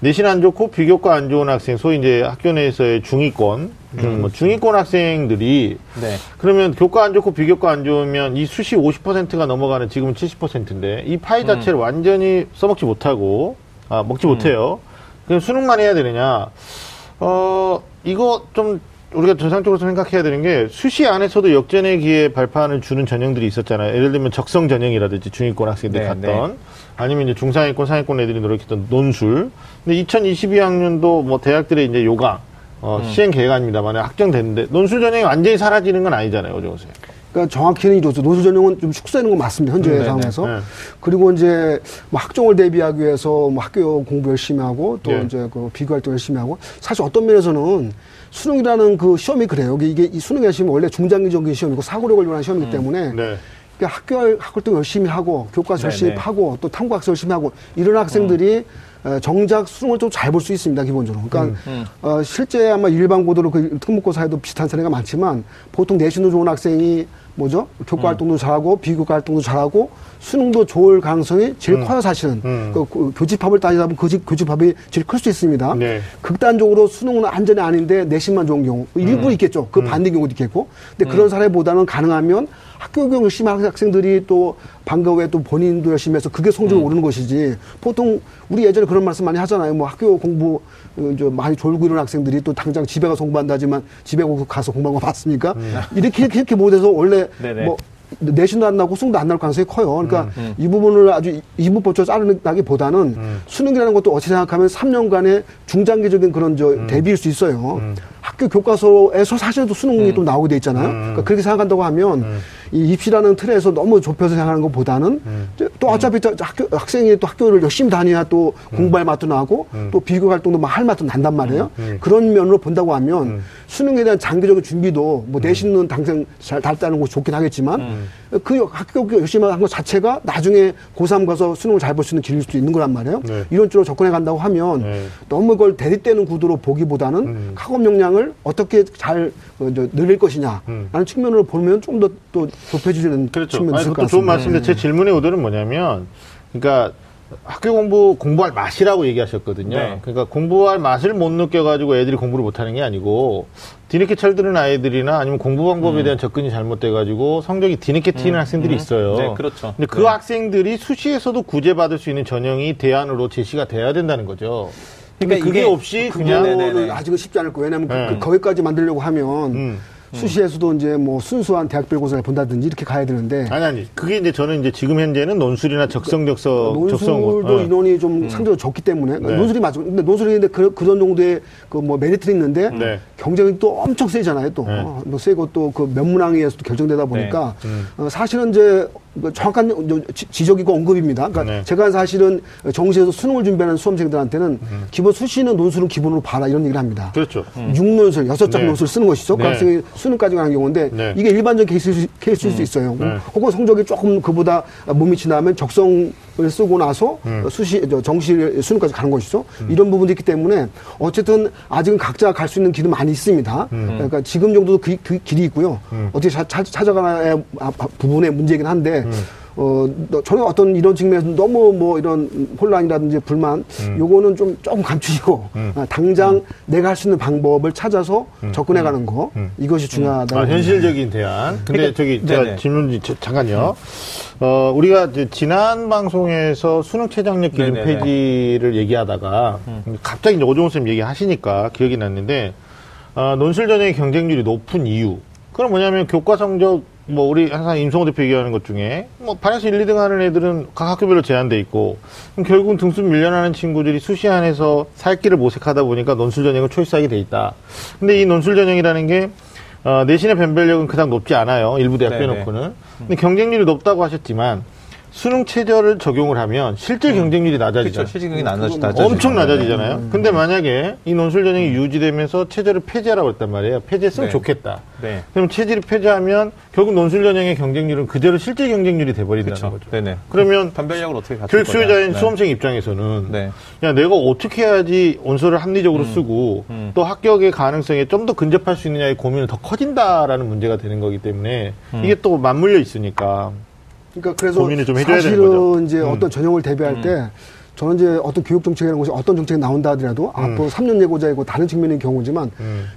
내신 안 좋고 비교과 안 좋은 학생, 소위 이제 학교 내에서의 중위권 음, 뭐 중위권 학생들이
네.
그러면 교과 안 좋고 비교과 안 좋으면 이 수시 50%가 넘어가는 지금은 70%인데 이 파이 자체를 완전히 써먹지 못하고 아 먹지 못해요. 그럼 수능만 해야 되느냐? 어 이거 좀 우리가 전상적으로 생각해야 되는 게 수시 안에서도 역전의 기회 발판을 주는 전형들이 있었잖아요. 예를 들면 적성 전형이라든지 중위권 학생들이
네,
갔던 아니면 이제 중상위권, 상위권 애들이 노력했던 논술. 근데 2022학년도 뭐 대학들의 이제 요강 어, 시행 계획안입니다만 확정됐는데 논술 전형이 완전히 사라지는 건 아니잖아요, 오정호 선
그러니까 정확히는 이렇죠. 노수 전형은 좀 축소되는 건 맞습니다. 현재
음,
상황에서.
네, 네.
그리고 이제 뭐 학종을 대비하기 위해서 뭐 학교 공부 열심히 하고 또
네.
이제 그 비교 활동 열심히 하고 사실 어떤 면에서는 수능이라는 그 시험이 그래요. 이게, 이 수능의 시험이 원래 중장기적인 시험이고 사고력을 요하는 시험이기 때문에
네.
그러니까 학교 활동 열심히 하고 교과서
네,
열심히
네.
파고 또 탐구학습 열심히 하고 이런 학생들이 어, 정작 수능을 좀 잘 볼 수 있습니다 기본적으로. 그러니까
음.
어, 실제 아마 일반 고도로 그 특목고사에도 비슷한 사례가 많지만 보통 내신도 좋은 학생이 뭐죠 교과 활동도 잘하고 비교과 활동도 잘하고 수능도 좋을 가능성이 제일 커요 사실은.
음.
그, 그 교집합을 따지다 보면 그 집- 교집합이 제일 클 수 있습니다.
네.
극단적으로 수능은 안전이 아닌데 내신만 좋은 경우 일부 있겠죠. 그 반대 경우도 있겠고. 근데 그런 사례보다는 가능하면 학교 교육 열심히 하는 학생들이 또 방과 후에 또 본인도 열심히 해서 그게 성적이 오르는 것이지. 보통 우리 예전에 그런 말씀 많이 하잖아요. 뭐 학교 공부 어, 이제 많이 졸고 이런 학생들이 또 당장 집에 가서 공부한다지만 집에 가서 공부한 거 봤습니까? 이렇게 이렇게 이렇게 못해서 원래
네네.
뭐 내신도 안 나고 수능도 안 나올 가능성이 커요. 그러니까 이 부분을 아주 이분법적으로 자르다기보다는 수능이라는 것도 어찌 생각하면 3년간의 중장기적인 그런 저 대비일 수 있어요. 학교 교과서에서 사실은 또 수능이 또 나오게 돼 있잖아요. 그러니까 그렇게 생각한다고 하면 이 입시라는 틀에서 너무 좁혀서 생각하는 것보다는 이제 또 어차피 저 학교 학생이 또 학교를 열심히 다녀야 또 공부할 맛도 나고 또 비교 활동도 막 할 맛도 난단 말이에요. 그런 면으로 본다고 하면 수능에 대한 장기적인 준비도 뭐 내신은 당장 잘 달다는 것이 좋긴 하겠지만 그 학교 열심히 한 것 자체가 나중에 고3 가서 수능을 잘 볼 수 있는 길일 수도 있는 거란 말이에요.
네.
이런 쪽으로 접근해 간다고 하면
네.
너무 그걸 대립되는 구도로 보기보다는 학업 역량을 어떻게 잘 어, 저, 늘릴 것이냐 라는 측면으로 보면 좀 더 또 좁혀지는
그렇죠.
측면이
아니,
있을 것
그것도 좋은
같습니다.
말씀인데 제 질문의 의도는 뭐냐면, 그러니까 학교 공부 공부할 맛이라고 얘기하셨거든요.
네.
그러니까 공부할 맛을 못 느껴가지고 애들이 공부를 못하는 게 아니고 뒤늦게 철드는 아이들이나 아니면 공부 방법에 대한 접근이 잘못돼가지고 성적이 뒤늦게 튀는 학생들이 있어요.
네, 그렇죠.
근데 그
네.
학생들이 수시에서도 구제받을 수 있는 전형이 대안으로 제시가 돼야 된다는 거죠.
그러니까
그게 없이.
그거는 아직은 쉽지 않을 거예요. 왜냐하면
네.
그, 그 거기까지 만들려고 하면
음.
수시에서도 이제 뭐 순수한 대학별 고사를 본다든지 이렇게 가야 되는데
아니 아니 그게 이제 저는 이제 지금 현재는 논술이나 적성 적성 적성
논술도
어.
인원이 좀 상대적으로 적기 때문에
네.
논술이 맞죠. 근데 논술인데 그, 그런 정도의 그 뭐 메리트는 있는데
네.
경쟁이 또 엄청 세잖아요. 또
네.
뭐 세고 또그 면문항에서도 결정되다 보니까
네. 음.
어, 사실은 이제 그 정확한 지- 지적이고 언급입니다. 그러니까
네.
제가 사실은 정시에서 수능을 준비하는 수험생들한테는 기본 수시는 논술은 기본으로 봐라 이런 얘기를 합니다.
그렇죠.
육논술 여섯 장
네.
논술 쓰는 것이죠. 그
네.
학생이 수능까지 가는 경우인데
네.
이게 일반적인 케이스일, 수- 케이스일 수 있어요.
네.
혹은 성적이 조금 그보다 못 미치다면 적성을 쓰고 나서
음.
수시 저 정시 수능까지 가는 것이죠. 이런 부분도 있기 때문에 어쨌든 아직은 각자 갈 수 있는 길은 많이 있습니다.
음.
그러니까 지금 정도도 그, 그 길이 있고요. 어떻게 차, 찾- 찾아가나의 아, 아, 부분의 문제이긴 한데
음.
어, 너- 저는 어떤 이런 측면에서 너무 뭐 이런 혼란이라든지 불만,
음.
요거는 좀 조금 감추시고, 아, 당장 내가 할 수 있는 방법을 찾아서 접근해 가는 거, 이것이 중요하다.
아, 현실적인 대안. 근데
그러니까-
저기 제가
네네.
질문 잠깐요. 어, 우리가 이제 지난 방송에서 수능 최저학력 기준
네네네. 음.
폐지를 얘기하다가 갑자기 이제 오종호 쌤 얘기하시니까 기억이 났는데 어, 논술 전형의 경쟁률이 높은 이유. 그건 뭐냐면 교과 성적 뭐 우리 항상 임성호 대표 얘기하는 것 중에 뭐 반에서 1, 2등 하는 애들은 각 학교별로 제한돼 있고 결국은 등수 밀려나는 친구들이 수시 안에서 살 길을 모색하다 보니까 논술 전형을 초이스하게 돼 있다. 근데 이 논술 전형이라는 게 어, 내신의 변별력은 그닥 높지 않아요. 일부 대학. 빼놓고는. 근데 경쟁률이 높다고 하셨지만 수능 체제를 적용을 하면 실제 경쟁률이 낮아지잖아요.
그렇죠. 실질적인 나눠지
그건
낮아지죠.
엄청
네.
낮아지잖아요. 근데 만약에 이 논술 전형이 유지되면서 체제를 폐지하라고 했단 말이에요. 폐지했으면
네.
좋겠다.
네.
그럼 체제를 폐지하면 결국 논술 전형의 경쟁률은 그대로 실제 경쟁률이 돼버린다는
그렇죠.
거죠.
네네.
그러면
변별력을 어떻게 갖출
교육
거냐.
수요자인
네.
수험생 입장에서는
네.
야 내가 어떻게 해야지 원서를 합리적으로 쓰고
음.
또 합격의 가능성에 좀 더 근접할 수 있느냐의 고민은 더 커진다라는 문제가 되는 거기 때문에
음.
이게 또 맞물려 있으니까
그러니까 그래서
고민을 좀 해줘야 되는
사실은
거죠.
이제
음.
어떤 전형을 대비할 때 저는 이제 어떤 교육 정책이라는 것이 어떤 정책이 나온다 하더라도 앞으로 3년 예고자이고 다른 측면인 경우지만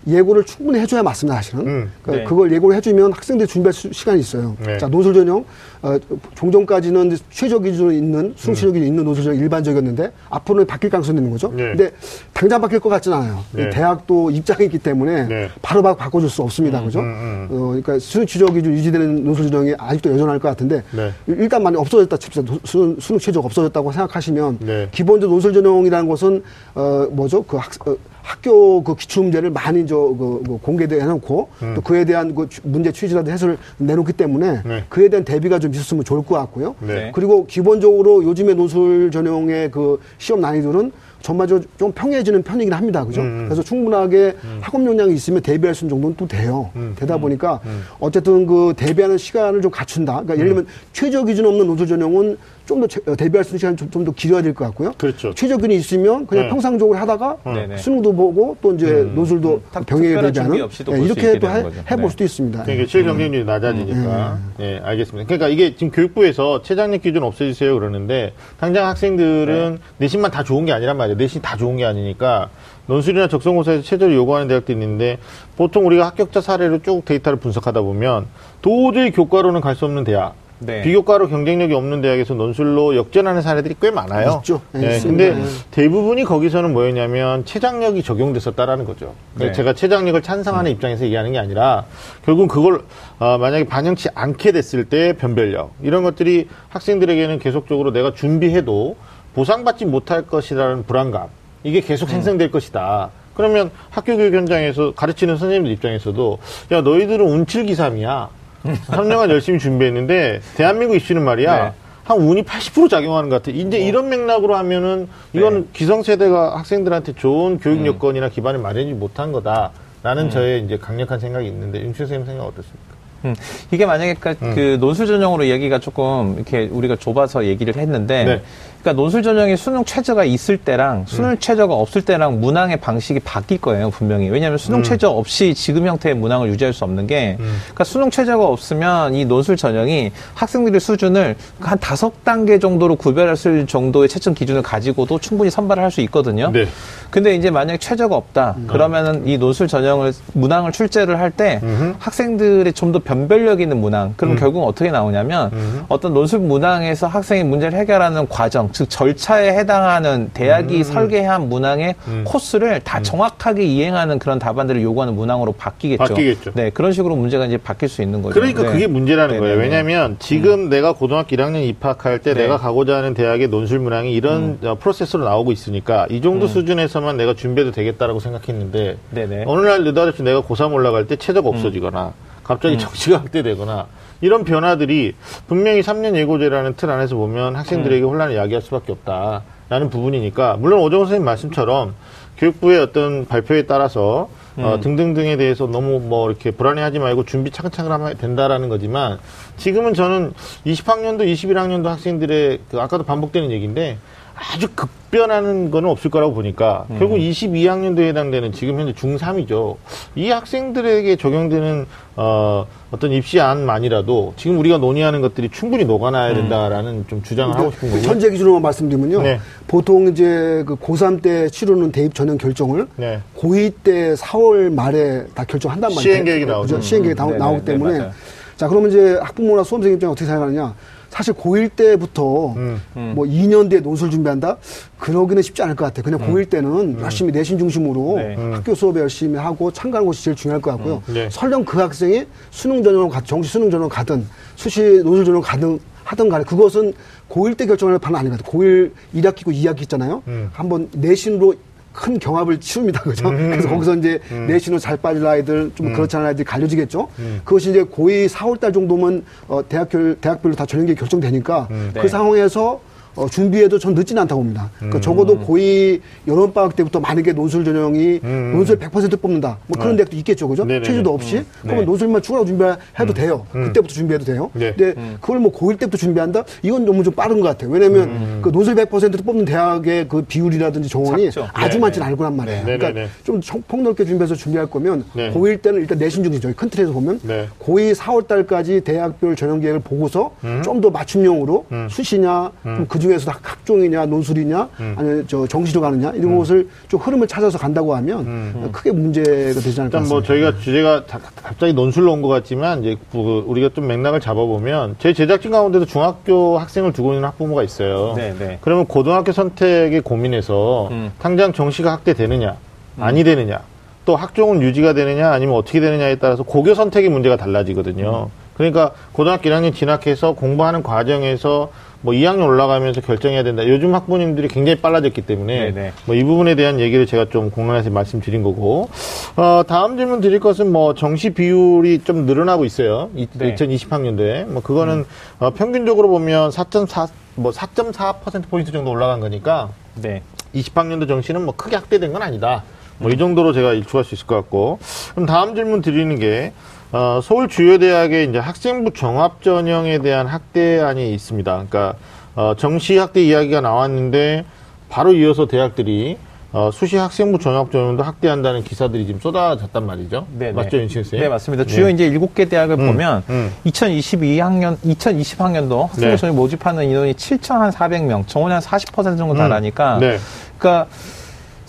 예고를 충분히 해줘야 맞습니다, 사실은.
음.
그러니까
네.
그걸 예고를 해주면 학생들이 준비할 수- 시간이 있어요.
네.
자, 노술 전형, 어, 종전까지는 최저 기준으로 있는, 수능 최저 기준이 있는 논술 전형 일반적이었는데 앞으로는 바뀔 가능성이 있는 거죠.
네.
근데 당장 바뀔 것 같지는 않아요.
네.
이 대학도 입장이 있기 때문에
네.
바로 바, 바꿔줄 수 없습니다. 그죠?
음,
어, 그러니까 수능 최저 기준 유지되는 논술 전형이 아직도 여전할 것 같은데
네.
일단 만약 없어졌다 칩시다. 노- 수능, 수능 최저가 없어졌다고 생각하시면
네.
기본적으로 논술 전형이라는 것은 어 뭐죠? 그 학, 어, 학교 그 기출 문제를 많이 저그 그 공개돼 놓고 또 그에 대한 그 추- 문제 취지라도 해설을 내놓기 때문에
음. 네.
그에 대한 대비가 좀 있었으면 좋을 것 같고요.
네.
그리고 기본적으로 요즘의 논술 전형의 그 시험 난이도는 전반적으로 좀 평해지는 편이긴 합니다. 그죠?
음,
그래서 충분하게 학업 역량이 있으면 대비할 수 있는 정도는 또 돼요.
음.
되다 보니까 어쨌든 그 대비하는 시간을 좀 갖춘다. 그러니까 예를 들면 최저 기준 없는 논술 전형은 좀 더 대비할 수 있는 시간이 좀더 길어야 될 것 같고요.
그렇죠.
최저 기준이 있으면 그냥
네.
평상적으로 하다가
네네.
수능도 보고 또 이제 노술도
딱
병행해
특별한
대비하는
준비 없이도
네,
볼수
이렇게 또 해. 해볼
네.
수도 있습니다.
그러니까 실 경쟁률이 낮아지니까. 예, 알겠습니다. 그러니까 이게 지금 교육부에서 최장력 기준 없애주세요 그러는데 당장 학생들은 내신만 다 좋은 게 아니란 말이에요. 내신 다 좋은 게 아니니까 논술이나 적성고사에서 최저를 요구하는 대학도 있는데 보통 우리가 합격자 사례로 쭉 데이터를 분석하다 보면 도저히 교과로는 갈 수 없는 대학.
네.
비교과로 경쟁력이 없는 대학에서 논술로 역전하는 사례들이 꽤 많아요.
있죠. 네,
예,
있습니다.
근데
네.
대부분이 거기서는 뭐였냐면 최장력이 적용됐었다라는 거죠.
네.
제가 최장력을 찬성하는 입장에서 얘기하는 게 아니라 결국 그걸 어, 만약에 반영치 않게 됐을 때 변별력 이런 것들이 학생들에게는 계속적으로 내가 준비해도 보상받지 못할 것이라는 불안감 이게 계속 생성될 것이다. 그러면 학교 교육 현장에서 가르치는 선생님들 입장에서도 야 너희들은 운칠기삼이야. 3년간 열심히 준비했는데 대한민국 이슈는 말이야.
네.
한 운이 80% 작용하는 것 같아. 이제 이런 맥락으로 하면은 이건 기성세대가 학생들한테 좋은 교육 여건이나 기반을 마련하지 못한 거다라는 저의 이제 강력한 생각이 있는데 윤춘 선생님 생각 어떻습니까?
음, 이게 만약에 그, 그 논술 전형으로 얘기가 조금 이렇게 우리가 좁아서 얘기를 했는데,
네.
그러니까 논술 전형이 수능 최저가 있을 때랑 수능 최저가 없을 때랑 문항의 방식이 바뀔 거예요 분명히. 왜냐하면 수능 최저 없이 지금 형태의 문항을 유지할 수 없는 게, 그러니까 수능 최저가 없으면 이 논술 전형이 학생들의 수준을 한 다섯 단계 정도로 구별할 수 있을 정도의 채점 기준을 가지고도 충분히 선발을 할 수 있거든요.
네.
근데 이제 만약에 최저가 없다. 그러면은 이 논술 전형을 문항을 출제를 할 때 학생들이 좀 더 변별력 있는 문항. 그럼 결국 은 어떻게 나오냐면 어떤 논술 문항에서 학생이 문제를 해결하는 과정, 즉 절차에 해당하는 대학이 설계한 문항의 코스를 다 정확하게 이행하는 그런 답안들을 요구하는 문항으로 바뀌겠죠.
바뀌겠죠.
네, 그런 식으로 문제가 이제 바뀔 수 있는 거죠.
그러니까
네.
그게 문제라는
네,
거예요.
네, 네.
왜냐하면 지금 내가 고등학교 1학년 입학할 때
네.
내가 가고자 하는 대학의 논술 문항이 이런 어, 프로세스로 나오고 있으니까 이 정도 수준에서만 내가 준비해도 되겠다라고 생각했는데. 어느 날 느닷없이 내가 고3 올라갈 때 최저가 없어지거나 갑자기 정시가 확대되거나 이런 변화들이 분명히 3년 예고제라는 틀 안에서 보면 학생들에게 혼란을 야기할 수밖에 없다라는 부분이니까 물론 오정호 선생님 말씀처럼 교육부의 어떤 발표에 따라서 어, 등등등에 대해서 너무 뭐 이렇게 불안해하지 말고 준비 차근차근 하면 된다라는 거지만 지금은 저는 20학년도 21학년도 학생들의 그 아까도 반복되는 얘기인데 아주 급변하는 거는 없을 거라고 보니까 결국 22학년도에 해당되는 지금 현재 중3이죠. 이 학생들에게 적용되는 어, 어떤 입시안만이라도 지금 우리가 논의하는 것들이 충분히 녹아나야 된다라는 좀 주장을 하고 싶은 거고요.
현재 기준으로만 말씀드리면요.
네.
보통 이제 그 고3 때 치르는 대입 전형 결정을
네.
고2 때 4월 말에 다 결정한단 말이에요.
시행 계획이 나오죠.
그죠? 시행 계획이 다
음, 네,
나오기
네, 네,
때문에.
맞아요.
자, 그러면 이제 학부모나 수험생 입장에 어떻게 생각하느냐. 사실 고1 때부터
음.
뭐 2년 뒤에 논술 준비한다? 그러기는 쉽지 않을 것 같아요. 그냥 고1 때는 열심히 내신 중심으로
네.
학교 수업에 열심히 하고 참가하는 것이 제일 중요할 것 같고요.
네.
설령 그 학생이 수능 전형으로 가, 정시 수능 전형으로 가든 수시 논술 전형으로 가든 하든 간에 그것은 고1 때 결정할 판은 아니거든요. 고1 1학기고 2학기 있잖아요.
음.
한번 내신으로 큰 경합을 치릅니다. [laughs] 그죠? 그래서 거기서 이제 내신으로 잘 빠질 아이들, 좀 그렇지 않은 아이들이 갈려지겠죠? 그것이 이제 고2 4월달 정도면 어, 대학교, 대학별로 다 전형기 결정되니까 그
네.
상황에서 어, 준비해도 전 늦지는 않다고 봅니다. 그러니까 적어도 고2 여름 방학 때부터 만약에 논술 전형이 논술 100% 뽑는다. 뭐 그런
네.
데도 있겠죠. 그죠?
네네네.
체주도 없이. 그러면
네.
논술만 추가로 준비해도 돼요. 그때부터 준비해도 돼요.
네.
근데 그걸 뭐 고1 때부터 준비한다? 이건 너무 좀 빠른 것 같아요. 왜냐면 그 논술 100% 뽑는 대학의 그 비율이라든지 정원이
작죠.
아주
네,
많지는
네.
않을 거란 말이에요.
네,
그러니까
네, 네.
좀 청- 폭넓게 준비해서 준비할 거면
네.
고1 때는 일단 내신 중심 저희 큰 틀에서 보면
네.
고2 4월 달까지 대학별 전형 계획을 보고서 좀 더 맞춤형으로 수시냐 좀그 중에서도 학- 학종이냐 논술이냐
음.
아니면 저 정시로 가느냐 이런 것을 좀 흐름을 찾아서 간다고 하면 크게 문제가 되지 않을 것
음. 일단 뭐
같습니다.
저희가 주제가 다- 갑자기 논술로 온 것 같지만 이제 그 우리가 좀 맥락을 잡아보면 제 제작진 가운데도 중학교 학생을 두고 있는 학부모가 있어요.
네, 네.
그러면 고등학교 선택에 고민해서
음.
당장 정시가 확대되느냐 아니 되느냐 또 학종은 유지가 되느냐 아니면 어떻게 되느냐에 따라서 고교 선택의 문제가 달라지거든요. 그러니까 고등학교 1학년 진학해서 공부하는 과정에서 뭐 2학년 올라가면서 결정해야 된다. 요즘 학부모님들이 굉장히 빨라졌기 때문에
네네.
뭐이 부분에 대한 얘기를 제가 좀 공론에서 말씀드린 거고 어, 다음 질문 드릴 것은 뭐 정시 비율이 좀 늘어나고 있어요. 이,
네.
2020학년도에 뭐 그거는 어, 평균적으로 보면 4.4 뭐 4.4% 포인트 정도 올라간 거니까
네.
20학년도 정시는 뭐 크게 확대된 건 아니다. 뭐이 정도로 제가 일축할 수 있을 것 같고. 그럼 다음 질문 드리는 게, 어, 서울 주요 대학의 이제 학생부 종합 전형에 대한 확대안이 있습니다. 그러니까, 어, 정시 확대 이야기가 나왔는데, 바로 이어서 대학들이, 어, 수시 학생부 종합 전형도 확대한다는 기사들이 지금 쏟아졌단 말이죠.
네,
맞죠,
네.
윤신 씨?
네, 맞습니다. 주요 이제 일곱 개 대학을 보면
음.
2022학년, 2020학년도 학생부
네.
전형 모집하는 인원이 7,400명, 정원이 한40% 정도 달하니까
네.
그러니까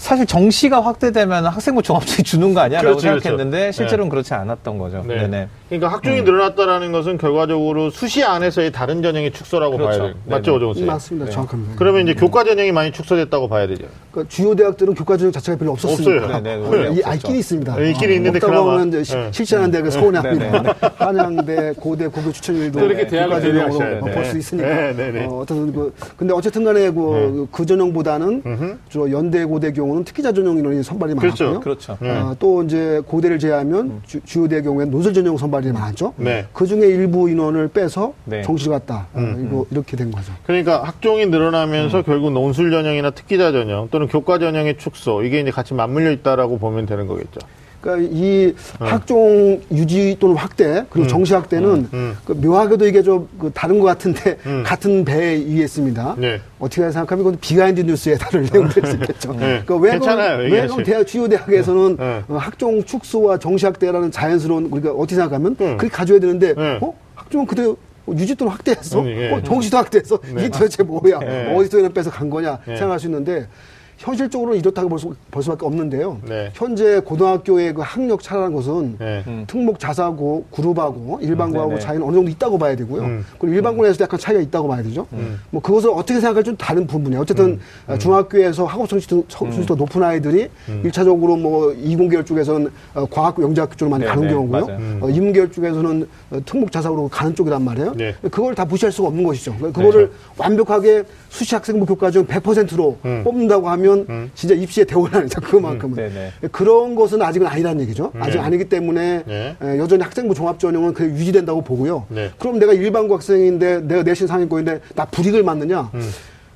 사실 정시가 확대되면 학생부 종합적이 주는 거 아니야라고
그렇죠, 그렇죠.
생각했는데
네.
실제로는 그렇지 않았던 거죠.
네.
네, 네.
그러니까 학종이 늘어났다라는 것은 결과적으로 수시 안에서의 다른 전형의 축소라고
그렇죠.
봐야 돼요.
네네.
맞죠, 오정호 씨?
맞습니다. 정확합니다.
그러면 이제 교과 전형이 많이 축소됐다고 봐야 되죠.
그러니까 주요 대학들은 교과 전형 자체가 별로 없었으니까
없어요.
네, 네,
이. 알길이 있습니다.
네, 있긴 있는데
없다고
그나마.
하면 이제 시-
네.
실시하는 대학을 서운해
네,
합니다. 한양대, 고대, 고교 추천일도
또 이렇게 대학을
교과 전형으로
대비하셔야
볼
돼.
수 있으니까.
네, 네, 네.
어, 어떤 그 근데 어쨌든 간에 그, 그 전형보다는. 주로 연대, 고대 경우 는 특기자 전형 인원이 선발이
그렇죠.
많았고요.
그렇죠.
네.
어, 또 이제 고대를 제외하면 주, 주요 대 경우에는 논술 전형 선발이 많았죠.
네.
그 중에 일부 인원을 빼서
네.
정시를 갔다. 어,
음,
이거 이렇게 된 거죠.
그러니까 학종이 늘어나면서 결국 논술 전형이나 특기자 전형 또는 교과 전형의 축소 이게 이제 같이 맞물려 있다라고 보면 되는 거겠죠.
그러니까 이 학종 유지 또는 확대 그리고 정시 확대는
음.
그 묘하게도 이게 좀 그 다른 것 같은데
음. [laughs]
같은 배에 있습니다.
네.
어떻게 생각하면 이건 비하인드 뉴스에 다룰 내용될 수 있겠죠. [laughs]
네.
그러니까
얘기하시면.
그럼 대학 주요 대학에서는
네.
어, 학종 축소와 정시 확대라는 자연스러운 우리가 어떻게 생각하면
음.
그렇게 가져야 되는데
네.
어 학종은 그대로 유지 또는 확대했어.
음, 예.
어, 정시도 확대했어. 이게 도대체 뭐야?
네.
어디서 이런 빼서 간 거냐
네.
생각할 수 있는데 현실적으로는 이렇다고 볼, 수, 볼 수밖에 없는데요.
네.
현재 고등학교의 그 학력 차라는 것은
네.
특목 자사고 그룹하고 일반고하고
네네.
차이는 어느 정도 있다고 봐야 되고요.
음.
그리고 일반고에서도 약간 차이가 있다고 봐야 되죠. 뭐 그것을 어떻게 생각할지 좀 다른 부분이에요. 어쨌든 어, 중학교에서 학업 성취도, 성취도 높은 아이들이 일차적으로뭐 이공계열 쪽에서는 어, 과학고 영재학교 쪽으로 많이 가는
네네,
경우고요.
맞아요.
어, 이문계열 쪽에서는 어, 특목 자사고로 가는 쪽이란 말이에요.
네.
그걸 다 무시할 수가 없는 것이죠. 그거를 완벽하게 수시 학생부 교과 중 100%로
음.
뽑는다고 하면 진짜 입시의 대원란이죠. 그만큼은.
네네.
그런 것은 아직은 아니라는 얘기죠. 아직
네.
아니기 때문에
네.
에, 여전히 학생부 종합전형은 그 유지된다고 보고요.
네.
그럼 내가 일반고 학생인데 내가 내신 상위권인데 나 불이익을 맞느냐?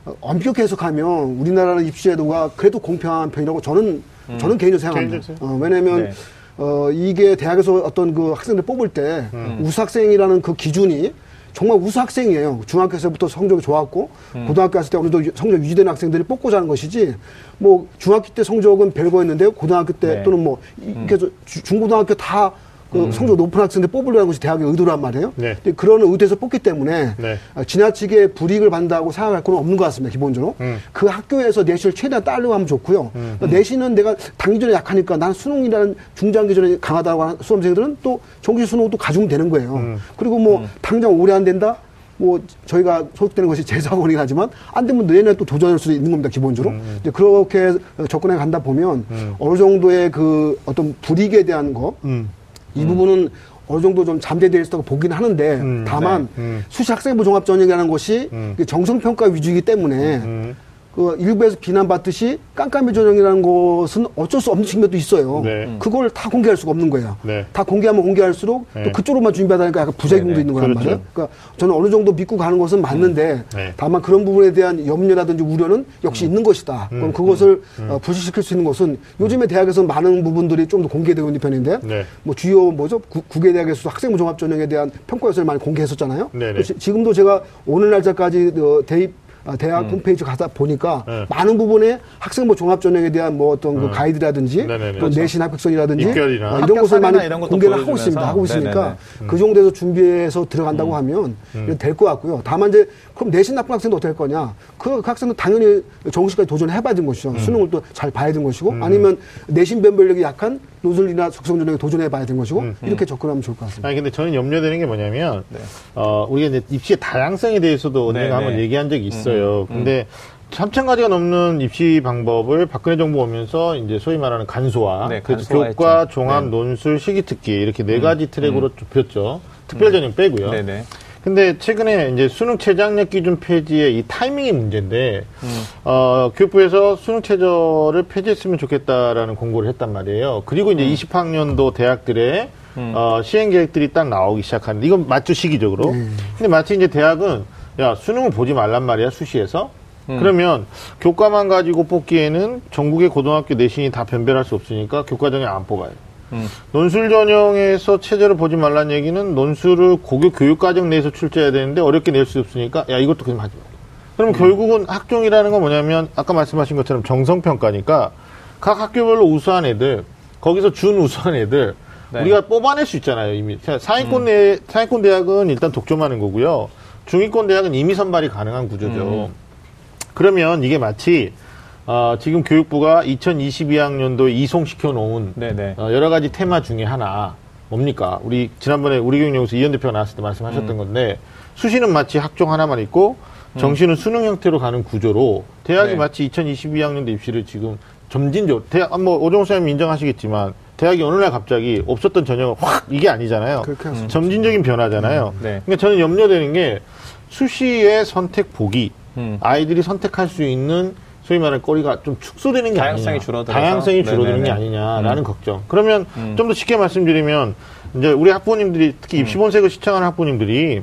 어, 엄격히 해석하면 우리나라는 입시 제도가 그래도 공평한 편이라고 저는 저는 개인적으로 생각합니다.
개인적으로
어, 왜냐하면
네.
어, 이게 대학에서 어떤 그 학생들 뽑을 때
음.
우수학생이라는 그 기준이 정말 우수 학생이에요. 중학교에서부터 성적이 좋았고
음.
고등학교 갔을 때 어느 정도 유- 성적 유지되는 학생들이 뽑고자 하는 것이지 뭐 중학교 때 성적은 별거였는데 고등학교 때
네.
또는 뭐저 주- 중고등학교 다 그 성적 높은 학생들 뽑으려는 것이 대학의 의도란 말이에요.
네.
근데 그런 의도에서 뽑기 때문에
네.
어, 지나치게 불이익을 받는다고 생각할 건 없는 것 같습니다. 기본적으로
음.
그 학교에서 내신을 최대한 따려고 하면 좋고요. 그러니까 내신은 내가 단기전에 약하니까 난 수능이라는 중장기전에 강하다고 하는 수험생들은 또 정시 또 가지면 되는 거예요.
음.
그리고 뭐 당장 오래 안 된다. 뭐 저희가 소속되는 것이 [laughs] 제사원이긴 하지만 안 되면 내년에 또 도전할 수도 있는 겁니다 기본적으로 이제 그렇게 접근해 간다 보면 어느 정도의 그 어떤 불이익에 대한 거
음.
이 부분은 어느 정도 좀 잠재되어 있다고 보긴 하는데
음,
다만
네. 음.
수시 학생부 종합 전형이라는 것이
음.
이게 정성 평가 위주이기 때문에
음.
그 일부에서 비난받듯이 깜깜이 전형이라는 것은 어쩔 수 없는 측면도 있어요.
네.
그걸 다 공개할 수가 없는 거예요.
네.
다 공개하면 공개할수록
네.
또 그쪽으로만 준비하다니까 약간 부작용도
네네.
있는 거란
그렇죠.
말이에요. 그러니까 저는 어느 정도 믿고 가는 것은 맞는데
네.
다만 그런 부분에 대한 염려라든지 우려는 역시
음.
있는 것이다. 그럼 그것을 어, 불식시킬 수 있는 것은 요즘에 대학에서 많은 부분들이 좀 더 공개되고 있는 편인데
네.
뭐 주요 뭐죠 구, 국외 대학에서 학생부 종합 전형에 대한 평가 요소를 많이 공개했었잖아요. 지- 지금도 제가 오늘 날짜까지 어, 대입 아, 대학 홈페이지 가서 보니까
네.
많은 부분에 학생부 종합전형에 대한 뭐 어떤 그 가이드라든지
네네네.
또
그렇죠.
내신 합격선이라든지 어, 이런 것을 많이
이런 것도
공개를 하고. 있습니다. 하고 있으니까
네네네.
그 정도에서 준비해서 들어간다고 하면 될 것 같고요. 다만 이제 그럼 내신 나쁜 학생도 어떻게 할 거냐? 그, 그 학생은 당연히 정시까지 도전해봐야 되는 것이죠. 수능을 또 잘 봐야 되는 것이고 아니면 내신 변별력이 약한 노즐이나 속성전형에 도전해봐야 되는 것이고 이렇게 접근하면 좋을 것 같습니다.
아니 근데 저는 염려되는 게 뭐냐면 어 우리가 이제 입시의 다양성에 대해서도 언젠가
네,
한번
네.
얘기한 적이 있어요. 근데 3천 가지가 넘는 입시 방법을 박근혜 정부 오면서 이제 소위 말하는 간소화,
네, 간소화했죠.
교과, 종합,
네.
논술, 시기 특기 이렇게 네 가지 트랙으로 좁혔죠. 특별 전형 빼고요.
네네.
근데 최근에 이제 수능 최장력 기준 폐지의 이 타이밍이 문제인데 어, 교육부에서 수능 최저를 폐지했으면 좋겠다라는 공고를 했단 말이에요. 그리고 이제 20학년도 대학들의 어, 시행 계획들이 딱 나오기 시작하는데 이건 맞죠 시기적으로. 근데 마치 이제 대학은 야 수능을 보지 말란 말이야 수시에서. 그러면 교과만 가지고 뽑기에는 전국의 고등학교 내신이 다 변별할 수 없으니까 교과전에 안 뽑아요. 논술 전형에서 체제를 보지 말란 얘기는 논술을 고교 교육과정 내에서 출제해야 되는데 어렵게 낼 수 없으니까 야 이것도 그냥 하지 마. 그럼 결국은 학종이라는 건 뭐냐면 아까 말씀하신 것처럼 정성 평가니까 각 학교별로 우수한 애들 거기서 준 우수한 애들
네.
우리가 뽑아낼 수 있잖아요 이미 상위권 내 상위권 대학은 일단 독점하는 거고요 중위권 대학은 이미 선발이 가능한 구조죠. 그러면 이게 마치 어, 지금 교육부가 2022학년도에 이송시켜 놓은. 어, 여러 가지 테마 중에 하나 뭡니까? 우리 지난번에 우리 교육연구소 이현 대표가 나왔을 때 말씀하셨던
음.
건데 수시는 마치 학종 하나만 있고 정시는 수능 형태로 가는 구조로 대학이
네.
마치 2022학년도 입시를 지금 점진적으로 대학 아, 뭐 오종호 선생님 인정하시겠지만 대학이 어느 날 갑자기 없었던 전형을 확 이게 아니잖아요.
할수
점진적인 변화잖아요.
네.
그러니까 저는 염려되는 게 수시의 선택 보기
음.
아이들이 선택할 수 있는 소위 말하는 거리가 좀 축소되는 게
다양성이
아니냐.
줄어들어서?
다양성이 줄어드는 게
네네네.
아니냐라는
음.
걱정. 그러면
음.
좀더 쉽게 말씀드리면 이제 우리 학부모님들이 특히 입시본색을 시청하는 학부모님들이